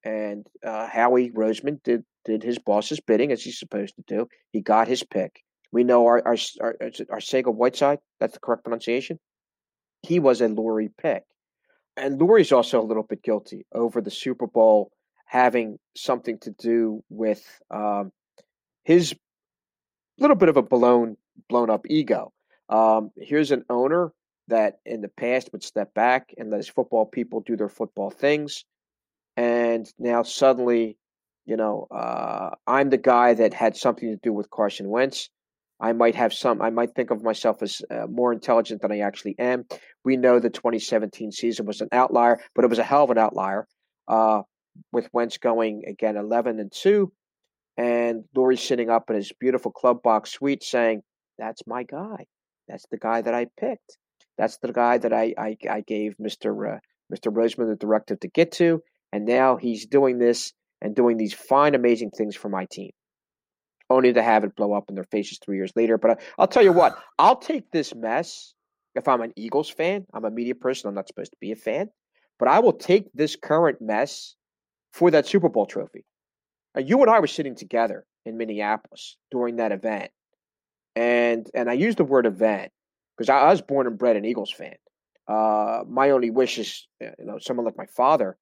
and uh, Howie Roseman did did his boss's bidding as he's supposed to do. He got his pick. We know our our our, Arcega-Whiteside. That's the correct pronunciation. He was a Lurie pick, and Lurie's also a little bit guilty over the Super Bowl having something to do with um, his little bit of a blown blown up ego. Um, here's an owner that in the past would step back and let his football people do their football things, and now suddenly, you know, uh, I'm the guy that had something to do with Carson Wentz. I might have some. I might think of myself as uh, more intelligent than I actually am. We know the 2017 season was an outlier, but it was a hell of an outlier. Uh, with Wentz going again 11 and two, and Lurie's sitting up in his beautiful club box suite saying, That's my guy. That's the guy that I picked. That's the guy that I, I, I gave Mr. Uh, Mr. Roseman the directive to get to. And now he's doing this and doing these fine, amazing things for my team. Only to have it blow up in their faces three years later. But I, I'll tell you what, I'll take this mess if I'm an Eagles fan. I'm a media person. I'm not supposed to be a fan. But I will take this current mess for that Super Bowl trophy. Uh, you and I were sitting together in Minneapolis during that event, and and I use the word event because I, I, was born and bred an Eagles fan. Uh, my only wish is, uh, you know, someone like my father,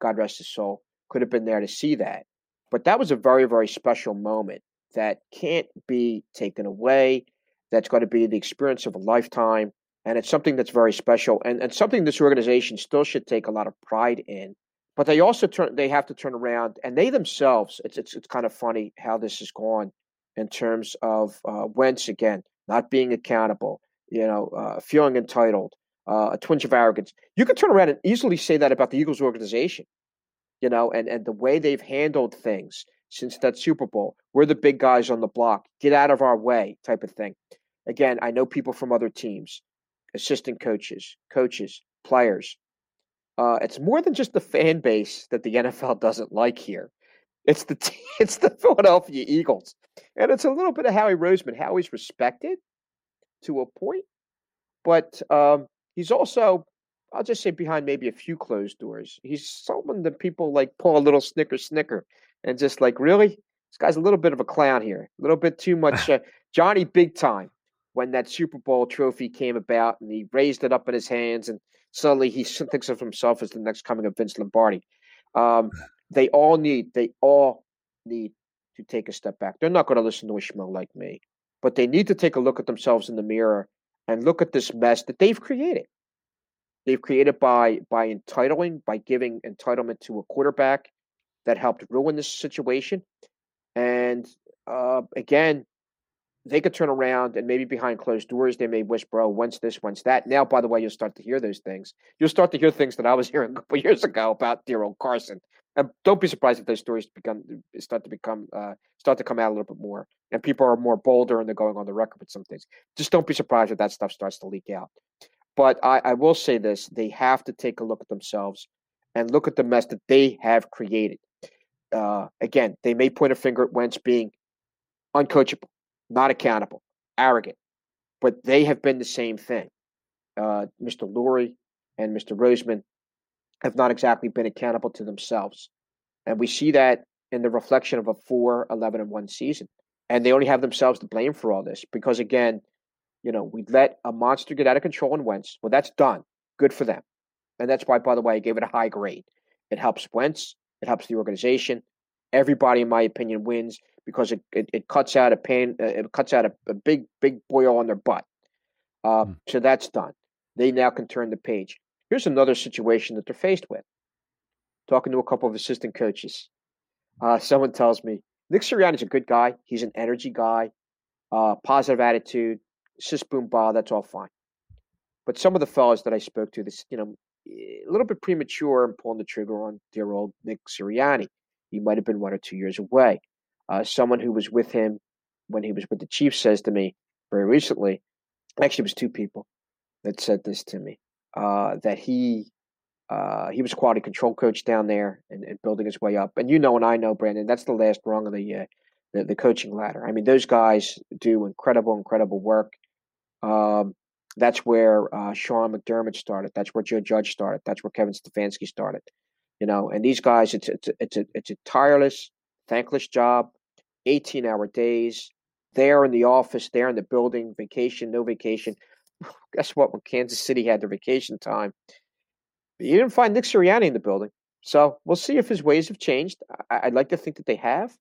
God rest his soul, could have been there to see that. But that was a very, very special moment that can't be taken away. That's going to be the experience of a lifetime. And it's something that's very special and, and something this organization still should take a lot of pride in. But they also turn they have to turn around and they themselves, it's it's, it's kind of funny how this has gone in terms of uh, Wentz again, not being accountable, you know, uh, feeling entitled, uh, a twinge of arrogance. You could turn around and easily say that about the Eagles organization, you know, and, and the way they've handled things since that Super Bowl. We're the big guys on the block. Get out of our way, type of thing. Again, I know people from other teams, assistant coaches, coaches, players. Uh, it's more than just the fan base that the NFL doesn't like here. It's the it's the Philadelphia Eagles, and it's a little bit of Howie Roseman. Howie's respected to a point, but um, he's also I'll just say behind maybe a few closed doors. He's someone that people like pull a little snicker snicker and just like, really? This guy's a little bit of a clown here, a little bit too much uh, Johnny Big Time when that Super Bowl trophy came about and he raised it up in his hands and suddenly he thinks of himself as the next coming of Vince Lombardi. Um, they all need, they all need to take a step back. They're not going to listen to a schmo like me, but they need to take a look at themselves in the mirror and look at this mess that they've created. They've created by by entitling, by giving entitlement to a quarterback that helped ruin this situation. And uh, again, they could turn around and maybe behind closed doors they may whisper, "Oh, once this, once that." Now, by the way, you'll start to hear those things. You'll start to hear things that I was hearing a couple years ago about dear old Carson. And don't be surprised if those stories become start to become uh, start to come out a little bit more, and people are more bolder and they're going on the record with some things. Just don't be surprised if that stuff starts to leak out. But I, I will say this: they have to take a look at themselves and look at the mess that they have created uh, again, they may point a finger at Wentz being uncoachable, not accountable, arrogant, but they have been the same thing. Uh, Mr. Lurie and Mr. Roseman have not exactly been accountable to themselves. And we see that in the reflection of a 4 11 and 1 season. And they only have themselves to blame for all this because, again, you know, we let a monster get out of control in Wentz. Well, that's done. Good for them. And that's why, by the way, I gave it a high grade. It helps Wentz. It helps the organization. Everybody, in my opinion, wins because it, it, it cuts out a pain. Uh, it cuts out a, a, big big boil on their butt. Uh, mm. So that's done. They now can turn the page. Here's another situation that they're faced with. Talking to a couple of assistant coaches, uh, someone tells me Nick Sirianni's a good guy. He's an energy guy, uh, positive attitude, sis boom ba. That's all fine. But some of the fellows that I spoke to, this you know, a little bit premature in pulling the trigger on dear old Nick Sirianni. He might have been one or two years away. Uh, someone who was with him when he was with the Chiefs says to me very recently, actually, it was two people that said this to me, uh, that he uh, he was a quality control coach down there and, and, building his way up. And you know, and I know, Brandon, that's the last rung of the, uh, the, the coaching ladder. I mean, those guys do incredible, incredible work. Um, that's where uh, Sean McDermott started. That's where Joe Judge started. That's where Kevin Stefanski started. You know, and these guys, it's it's it's a it's a tireless, thankless job, eighteen hour days. There in the office, there in the building, vacation, no vacation. Guess what? When Kansas City had their vacation time, you didn't find Nick Sirianni in the building. So we'll see if his ways have changed. I, would like to think that they have,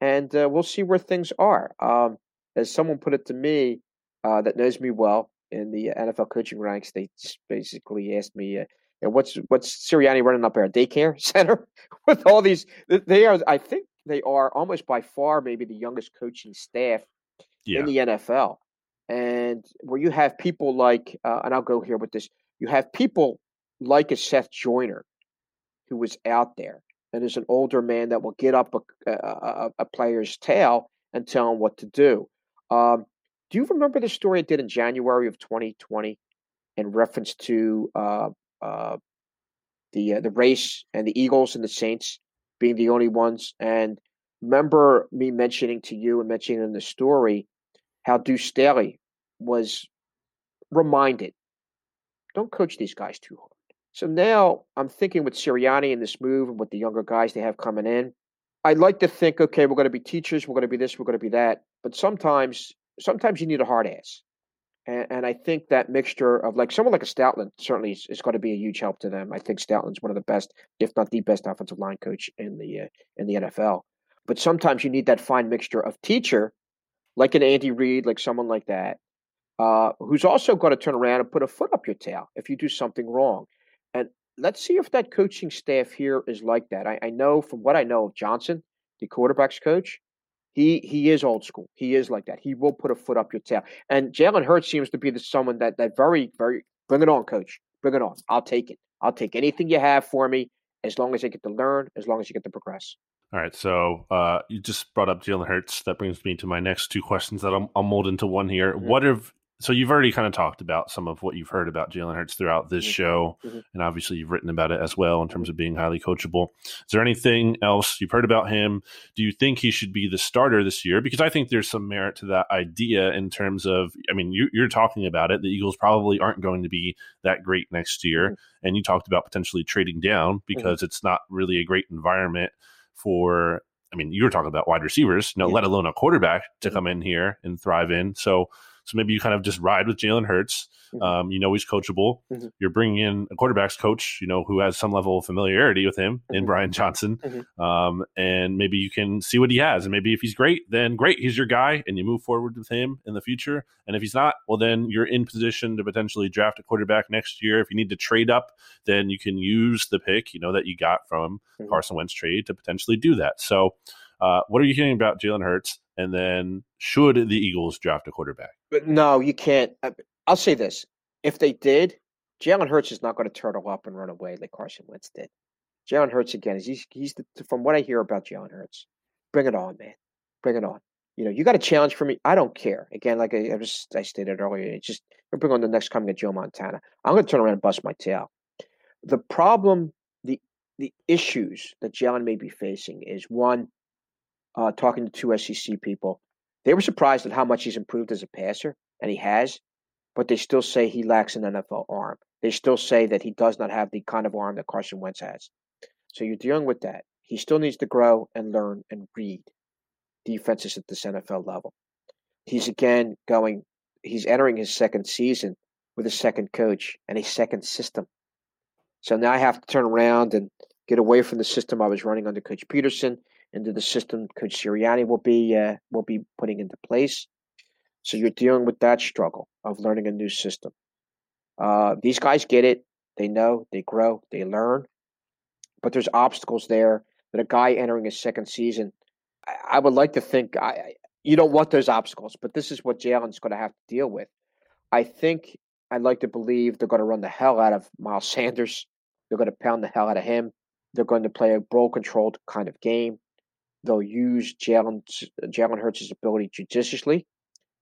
and uh, we'll see where things are. Um, as someone put it to me uh, that knows me well, in the NFL coaching ranks, they basically asked me, uh, "What's what's Sirianni running up there? Daycare center with all these? They are, I think, they are almost by far maybe the youngest coaching staff yeah. in the NFL, and where you have people like, uh, and I'll go here with this, you have people like a Seth Joyner, who was out there and is an older man that will get up a, a, a player's tail and tell him what to do. Um, do you remember the story I did in January of 2020 in reference to uh, uh, the uh, the race and the Eagles and the Saints being the only ones? And remember me mentioning to you and mentioning in the story how Deuce Staley was reminded, don't coach these guys too hard. So now I'm thinking with Sirianni and this move and with the younger guys they have coming in, I'd like to think, okay, we're going to be teachers, we're going to be this, we're going to be that. But sometimes sometimes you need a hard ass. And, and, I think that mixture of like someone like a Stoutland certainly is, is going to be a huge help to them. I think Stoutland's one of the best, if not the best, offensive line coach in the uh, in the NFL. But sometimes you need that fine mixture of teacher, like an Andy Reid, like someone like that, uh, who's also going to turn around and put a foot up your tail if you do something wrong. And let's see if that coaching staff here is like that. I, I know from what I know of Johnson, the quarterbacks coach, he he is old school. He is like that. He will put a foot up your tail. And Jalen Hurts seems to be the someone that that very very bring it on, coach. Bring it on. I'll take it. I'll take anything you have for me as long as I get to learn, as long as you get to progress. All right, so uh, you just brought up Jalen Hurts. That brings me to my next two questions that I'll, I'll mold into one here. Mm-hmm. What have so you've already kind of talked about some of what you've heard about Jalen Hurts throughout this mm-hmm. show, mm-hmm. and obviously you've written about it as well in terms of being highly coachable. Is there anything else you've heard about him? Do you think he should be the starter this year? Because I think there's some merit to that idea in terms of, I mean, you, are talking about it. The Eagles probably aren't going to be that great next year, mm-hmm. and you talked about potentially trading down mm-hmm. because it's not really a great environment for I mean, you were talking about wide receivers, you know, yeah. let alone a quarterback to mm-hmm. come in here and thrive in. So so maybe you kind of just ride with Jalen Hurts. Mm-hmm. Um, you know he's coachable. Mm-hmm. You're bringing in a quarterbacks coach, you know, who has some level of familiarity with him in mm-hmm. Brian Johnson. Mm-hmm. Um, and maybe you can see what he has. And maybe if he's great, then great, he's your guy, and you move forward with him in the future. And if he's not, well, then you're in position to potentially draft a quarterback next year. If you need to trade up, then you can use the pick, you know, that you got from mm-hmm. Carson Wentz trade to potentially do that. So uh, what are you hearing about Jalen Hurts? And then should the Eagles draft a quarterback? But no, you can't. Uh, I'll say this: if they did, Jalen Hurts is not going to turtle up and run away like Carson Wentz did. Jalen Hurts again is he's he's the, from what I hear about Jalen Hurts. Bring it on, man. Bring it on. You know, you got a challenge for me. I don't care. Again, like I, I just I stated earlier, it's just bring on the next coming of Joe Montana. I'm going to turn around and bust my tail. The problem, the the issues that Jalen may be facing is one, uh, talking to two SEC people, they were surprised at how much he's improved as a passer, and he has, but they still say he lacks an NFL arm. They still say that he does not have the kind of arm that Carson Wentz has. So you're dealing with that. He still needs to grow and learn and read defenses at this NFL level. He's again going, he's entering his second season with a second coach and a second system. So now I have to turn around and get away from the system I was running under Coach Pederson into the system Coach Sirianni will be uh, will be putting into place. So you're dealing with that struggle of learning a new system. Uh, these guys get it. They know. They grow. They learn. But there's obstacles there that a guy entering his second season. I, I would like to think I, you don't want those obstacles, but this is what Jalen's going to have to deal with. I think I'd like to believe they're going to run the hell out of Miles Sanders. They're going to pound the hell out of him. They're going to play a ball controlled kind of game. They'll use Jalen Jalen Hurts' ability judiciously.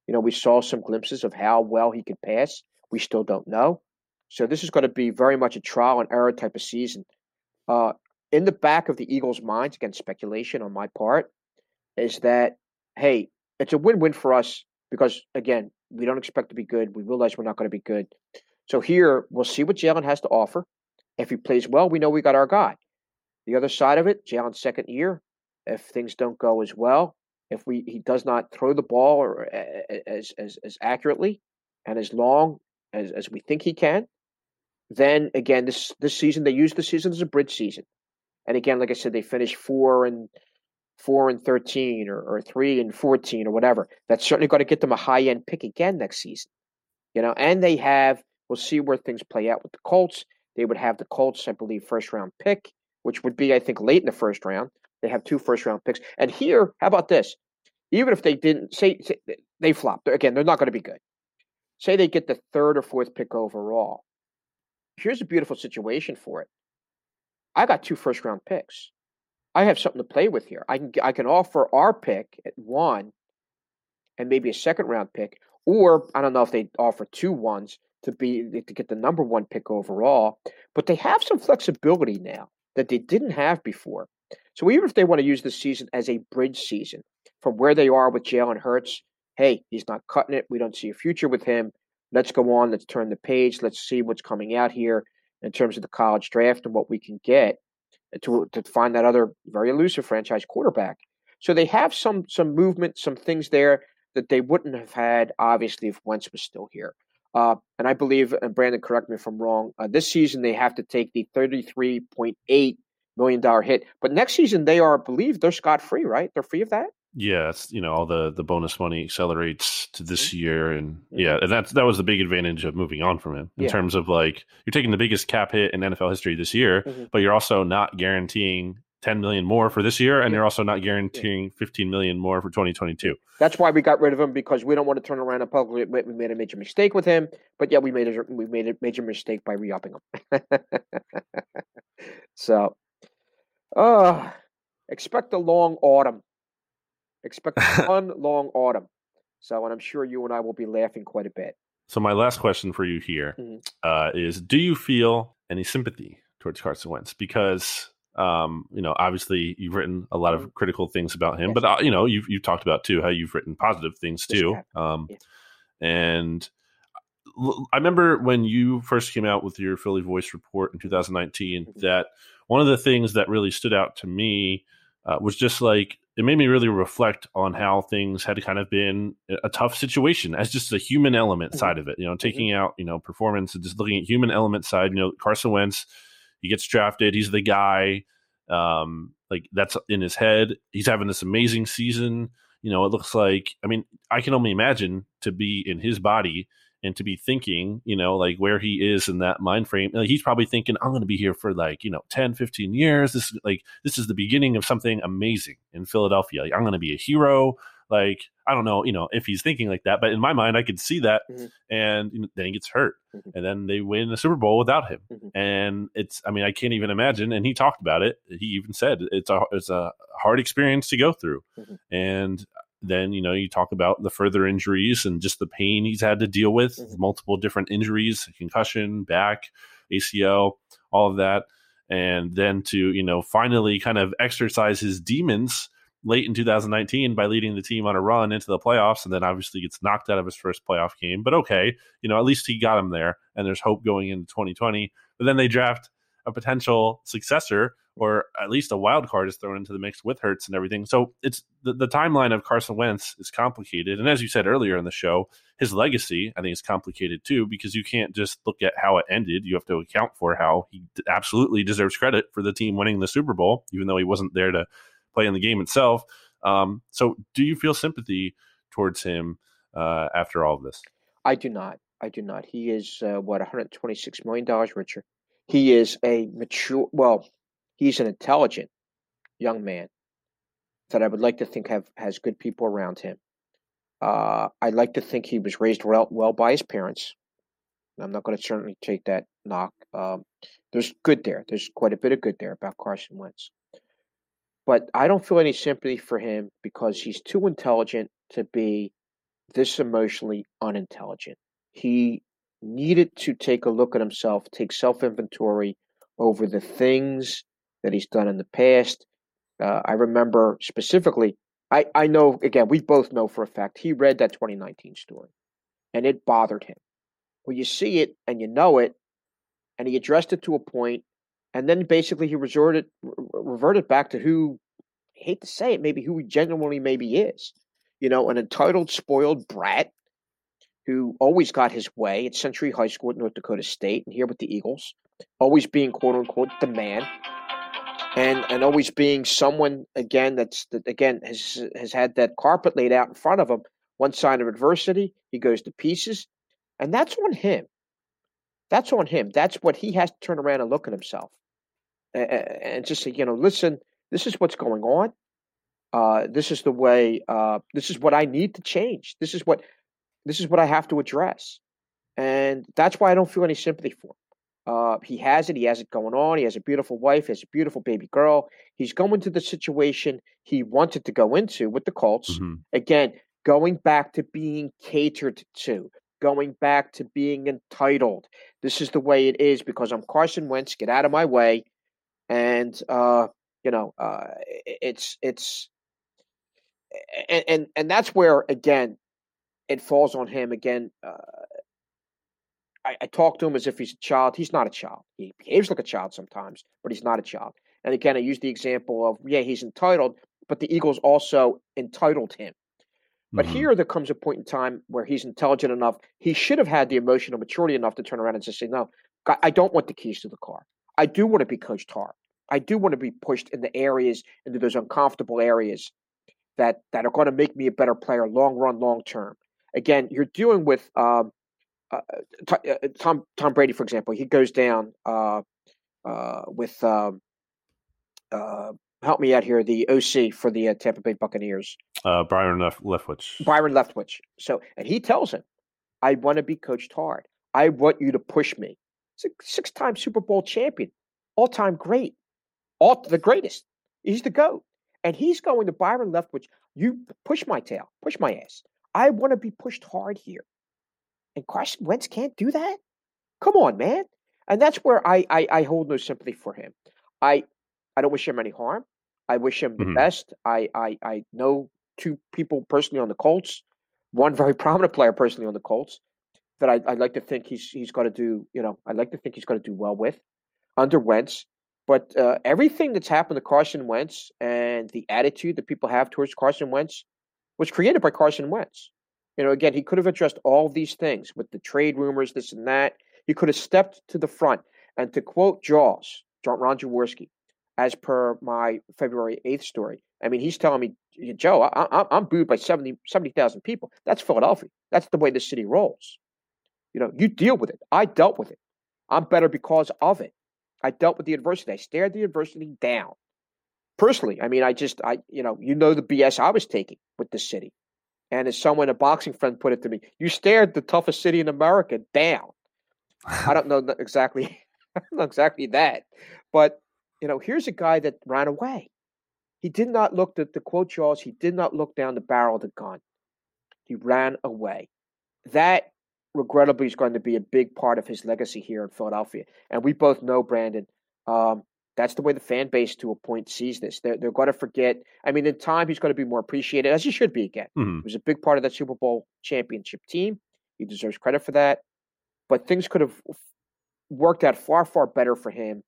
You know, we saw some glimpses of how well he could pass. We still don't know. So this is going to be very much a trial and error type of season. Uh, in the back of the Eagles' minds, again, speculation on my part, is that hey, it's a win-win for us because again, we don't expect to be good. We realize we're not going to be good. So here, we'll see what Jalen has to offer. If he plays well, we know we got our guy. The other side of it, Jalen's second year, if things don't go as well, if we he does not throw the ball or, as, as as accurately and as long as, as we think he can, then again this this season they use the season as a bridge season. And again, like I said, they finished four and four and thirteen or, or three and fourteen or whatever. That's certainly going to get them a high end pick again next season. You know, and they have we'll see where things play out with the Colts. They would have the Colts, I believe, first round pick, which would be, I think, late in the first round. They have two first round picks. And here, how about this? Even if they didn't say, say they flopped again, they're not going to be good. Say they get the third or fourth pick overall. Here's a beautiful situation for it. I got two first round picks. I have something to play with here. I can I can offer our pick at one, and maybe a second round pick, or I don't know if they offer two ones to be to get the number one pick overall. But they have some flexibility now that they didn't have before. So even if they want to use this season as a bridge season from where they are with Jalen Hurts, hey, he's not cutting it. We don't see a future with him. Let's go on. Let's turn the page. Let's see what's coming out here in terms of the college draft and what we can get to to find that other very elusive franchise quarterback. So they have some some movement, some things there that they wouldn't have had obviously if Wentz was still here. Uh, and I believe, and Brandon, correct me if I'm wrong. Uh, this season they have to take the 33.8 million dollar hit. But next season they are, I believe, they're scot free, right? They're free of that. Yeah, it's you know all the the bonus money accelerates to this mm-hmm. year, and mm-hmm. yeah, and that's that was the big advantage of moving on from him in yeah. terms of like you're taking the biggest cap hit in NFL history this year, mm-hmm. but you're also not guaranteeing 10 million more for this year and yeah. you're also not guaranteeing yeah. 15 million more for 2022 that's why we got rid of him because we don't want to turn around and publicly we made a major mistake with him but yeah we made a we made a major mistake by re-upping him so uh expect a long autumn expect one long autumn so and i'm sure you and i will be laughing quite a bit so my last question for you here mm-hmm. uh, is: Do you feel any sympathy towards Carson Wentz? Because um, you know, obviously you've written a lot of mm-hmm. critical things about him, yes. but uh, you know, you've you've talked about too how you've written positive things too. Um, yeah. and I remember when you first came out with your Philly Voice report in 2019 mm-hmm. that one of the things that really stood out to me uh, was just like it made me really reflect on how things had kind of been a tough situation as just a human element mm-hmm. side of it. You know, mm-hmm. taking out you know performance and just looking at human element side. You know, Carson Wentz he gets drafted. He's the guy. Um, like that's in his head. He's having this amazing season. You know, it looks like. I mean, I can only imagine to be in his body and to be thinking, you know, like where he is in that mind frame. Like, he's probably thinking, I'm going to be here for like, you know, 10, 15 years. This is like, this is the beginning of something amazing in Philadelphia. Like, I'm going to be a hero. Like, I don't know, you know, if he's thinking like that, but in my mind, I could see that. Mm-hmm. And you know, then he gets hurt, mm-hmm. and then they win the Super Bowl without him. Mm-hmm. And it's, I mean, I can't even imagine. And he talked about it. He even said it's a it's a hard experience to go through. Mm-hmm. And then you know you talk about the further injuries and just the pain he's had to deal with, mm-hmm. multiple different injuries, concussion, back, ACL, all of that. And then to you know finally kind of exercise his demons late in 2019 by leading the team on a run into the playoffs and then obviously gets knocked out of his first playoff game. But okay, you know, at least he got him there and there's hope going into 2020. But then they draft a potential successor or at least a wild card is thrown into the mix with Hurts and everything. So it's the, the timeline of Carson Wentz is complicated. And as you said earlier in the show, his legacy, I think, is complicated too, because you can't just look at how it ended. You have to account for how he absolutely deserves credit for the team winning the Super Bowl, even though he wasn't there to play in the game itself. Um, so, do you feel sympathy towards him uh, after all of this? I do not. I do not. He is uh, what 126 million dollars richer. He is a mature. Well, he's an intelligent young man that I would like to think have has good people around him. Uh, I'd like to think he was raised well, well by his parents. I'm not going to certainly take that knock. Um, there's good there. There's quite a bit of good there about Carson Wentz. But I don't feel any sympathy for him because he's too intelligent to be this emotionally unintelligent. He needed to take a look at himself, take self inventory over the things that he's done in the past. Uh, I remember specifically, I, I know, again, we both know for a fact, he read that 2019 story and it bothered him. Well, you see it and you know it, and he addressed it to a point and then basically he resorted reverted back to who I hate to say it, maybe who he genuinely maybe is. You know, an entitled, spoiled brat who always got his way at Century High School at North Dakota State and here with the Eagles, always being quote unquote the man. And and always being someone again that's that again has has had that carpet laid out in front of him. One sign of adversity, he goes to pieces. And that's on him. That's on him. That's what he has to turn around and look at himself and just say, you know, listen, this is what's going on. Uh, this is the way. Uh, this is what I need to change. This is what. This is what I have to address, and that's why I don't feel any sympathy for him. Uh, he has it. He has it going on. He has a beautiful wife. He has a beautiful baby girl. He's going to the situation he wanted to go into with the Colts. Mm-hmm. Again, going back to being catered to, going back to being entitled. This is the way it is because I'm Carson Wentz. Get out of my way and uh, you know, uh, it's it's and, and and that's where again it falls on him again. Uh, I, I talk to him as if he's a child. He's not a child. He behaves like a child sometimes, but he's not a child. And again, I use the example of yeah, he's entitled, but the Eagles also entitled him. But mm-hmm. here there comes a point in time where he's intelligent enough. He should have had the emotional maturity enough to turn around and just say, "No, I don't want the keys to the car. I do want to be Coach Tartt. I do want to be pushed in the areas into those uncomfortable areas that that are going to make me a better player long run, long term. Again, you're dealing with um, uh, uh, uh, Tom Tom Brady, for example. He goes down uh, uh, with um, uh, help me out here, the OC for the Tampa Bay Buccaneers, Byron Lef- Leftwich. Byron Leftwich. So, and he tells him, "I want to be coached hard. I want you to push me." He's a six-time Super Bowl champion, all-time great, all the greatest. He's the goat. And he's going to Byron Leftwich, you push my tail, push my ass. I want to be pushed hard here. And Carson Wentz can't do that? Come on, man. And that's where I, I, I hold no sympathy for him. I I don't wish him any harm. I wish him the mm-hmm. best. I, I I know two people personally on the Colts, one very prominent player personally on the Colts that I, I'd like to think he's he's got to do, you know, I'd like to think he's going to do well with under Wentz. But uh, everything that's happened to Carson Wentz and the attitude that people have towards Carson Wentz was created by Carson Wentz. You know, again, he could have addressed all these things with the trade rumors, this and that. He could have stepped to the front. And to quote Jaws, John Ron Jaworski, as per my February 8th story, I mean, he's telling me, Joe, I, am booed by 70 70,000 people. That's Philadelphia. That's the way the city rolls. You know, you deal with it. I dealt with it. I'm better because of it. I dealt with the adversity. I stared the adversity down. Personally, I mean, I just, I, you know, you know the BS I was taking with the city. And as someone, a boxing friend put it to me, you stared the toughest city in America down. I don't know exactly, I don't know exactly that, but you know, here's a guy that ran away. He did not look at the quote Jaws. He did not look down the barrel of the gun. He ran away. That regrettably is going to be a big part of his legacy here in Philadelphia. And we both know, Brandon, um, that's the way the fan base to a point sees this. They're, they're going to forget. I mean, in time, he's going to be more appreciated, as he should be again. Mm-hmm. He was a big part of that Super Bowl championship team. He deserves credit for that. But things could have worked out far, far better for him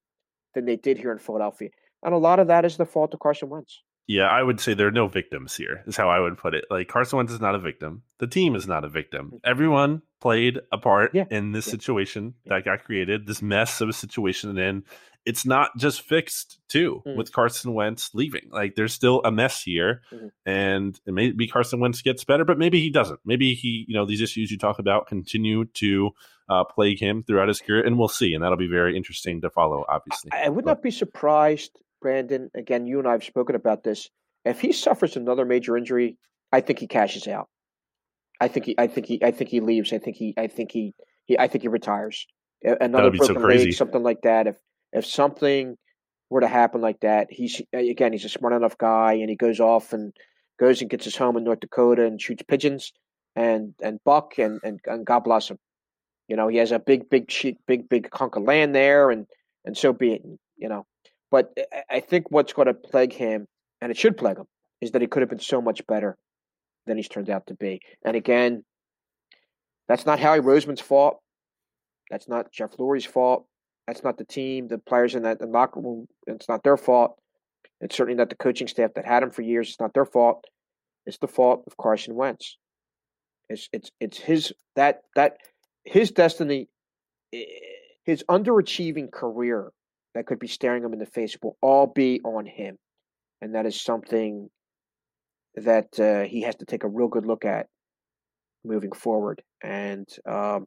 than they did here in Philadelphia. And a lot of that is the fault of Carson Wentz. Yeah, I would say there are no victims here, is how I would put it. Like Carson Wentz is not a victim. The team is not a victim. Mm. Everyone played a part yeah. in this yeah. situation yeah. that got created, this mess of a situation. And it's not just fixed too mm. with Carson Wentz leaving. Like there's still a mess here. Mm-hmm. And maybe Carson Wentz gets better, but maybe he doesn't. Maybe he, you know, these issues you talk about continue to uh, plague him throughout his career, and we'll see. And that'll be very interesting to follow, obviously. I, I would but, not be surprised Brandon, again, you and I have spoken about this. If he suffers another major injury, I think he cashes out. I think he, I think he, I think he leaves. I think he, I think he, he I think he retires. Another broken so leg, something like that. If if something were to happen like that, he's again, he's a smart enough guy, and he goes off and goes and gets his home in North Dakota and shoots pigeons and and buck and and, and God bless him. You know, he has a big, big big, big hunk of land there, and and so be it. You know, but I think what's going to plague him, and it should plague him, is that he could have been so much better than he's turned out to be. And again, that's not Howie Roseman's fault. That's not Jeff Lurie's fault. That's not the team, the players in that the locker room. It's not their fault. It's certainly not the coaching staff that had him for years. It's not their fault. It's the fault of Carson Wentz. It's it's it's his that that his destiny, his underachieving career that could be staring him in the face will all be on him. And that is something that uh, he has to take a real good look at moving forward. And um,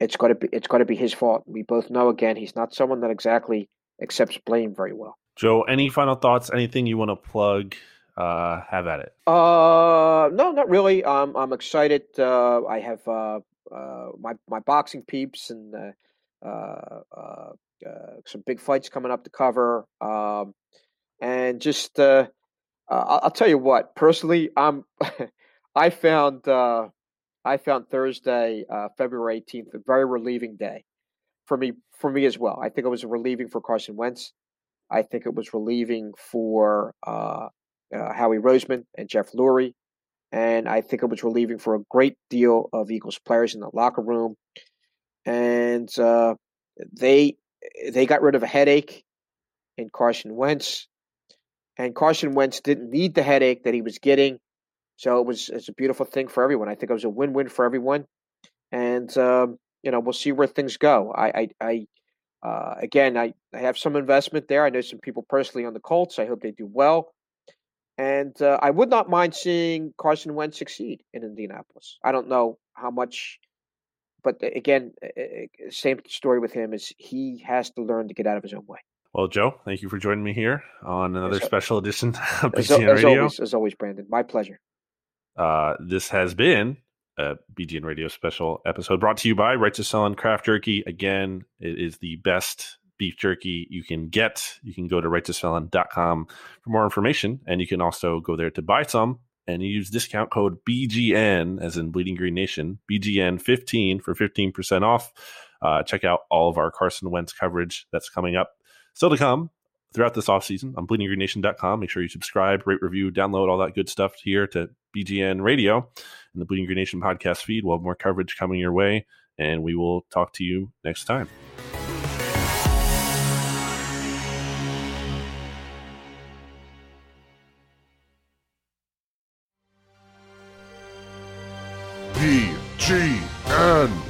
it's got to be it's got to be his fault. We both know again he's not someone that exactly accepts blame very well. Joe, any final thoughts? Anything you want to plug? Uh, have at it. Uh, no, not really. Um, I'm excited. Uh, I have uh, uh, my my boxing peeps and uh, uh, uh uh, some big fights coming up to cover, um, and just uh, uh, I'll tell you what. Personally, I'm I found uh, I found Thursday, uh, February eighteenth, a very relieving day for me for me as well. I think it was relieving for Carson Wentz. I think it was relieving for uh, Howie Roseman and Jeff Lurie. And I think it was relieving for a great deal of Eagles players in the locker room. And they they got rid of a headache in Carson Wentz, and Carson Wentz didn't need the headache that he was getting. So it was it's a beautiful thing for everyone. I think it was a win win for everyone, and um, you know we'll see where things go. I I I, Uh, again, I, I have some investment there. I know some people personally on the Colts. I hope they do well. And uh, I would not mind seeing Carson Wentz succeed in Indianapolis. I don't know how much, but again, same story with him is he has to learn to get out of his own way. Well, Joe, thank you for joining me here on another as, special edition of BGN as, Radio. Always, as always, Brandon, my pleasure. Uh, this has been a BGN Radio special episode brought to you by Righteous Felon Craft Jerky. Again, it is the best beef jerky you can get. You can go to righteousfelon.com for more information, and you can also go there to buy some and use discount code BGN, as in Bleeding Green Nation, BGN15 for 15% off. Uh, check out all of our Carson Wentz coverage that's coming up. Still to come throughout this offseason on bleedinggreennation.com. Make sure you subscribe, rate, review, download all that good stuff here to BGN Radio and the Bleeding Green Nation podcast feed. We'll have more coverage coming your way, and we will talk to you next time. BGN.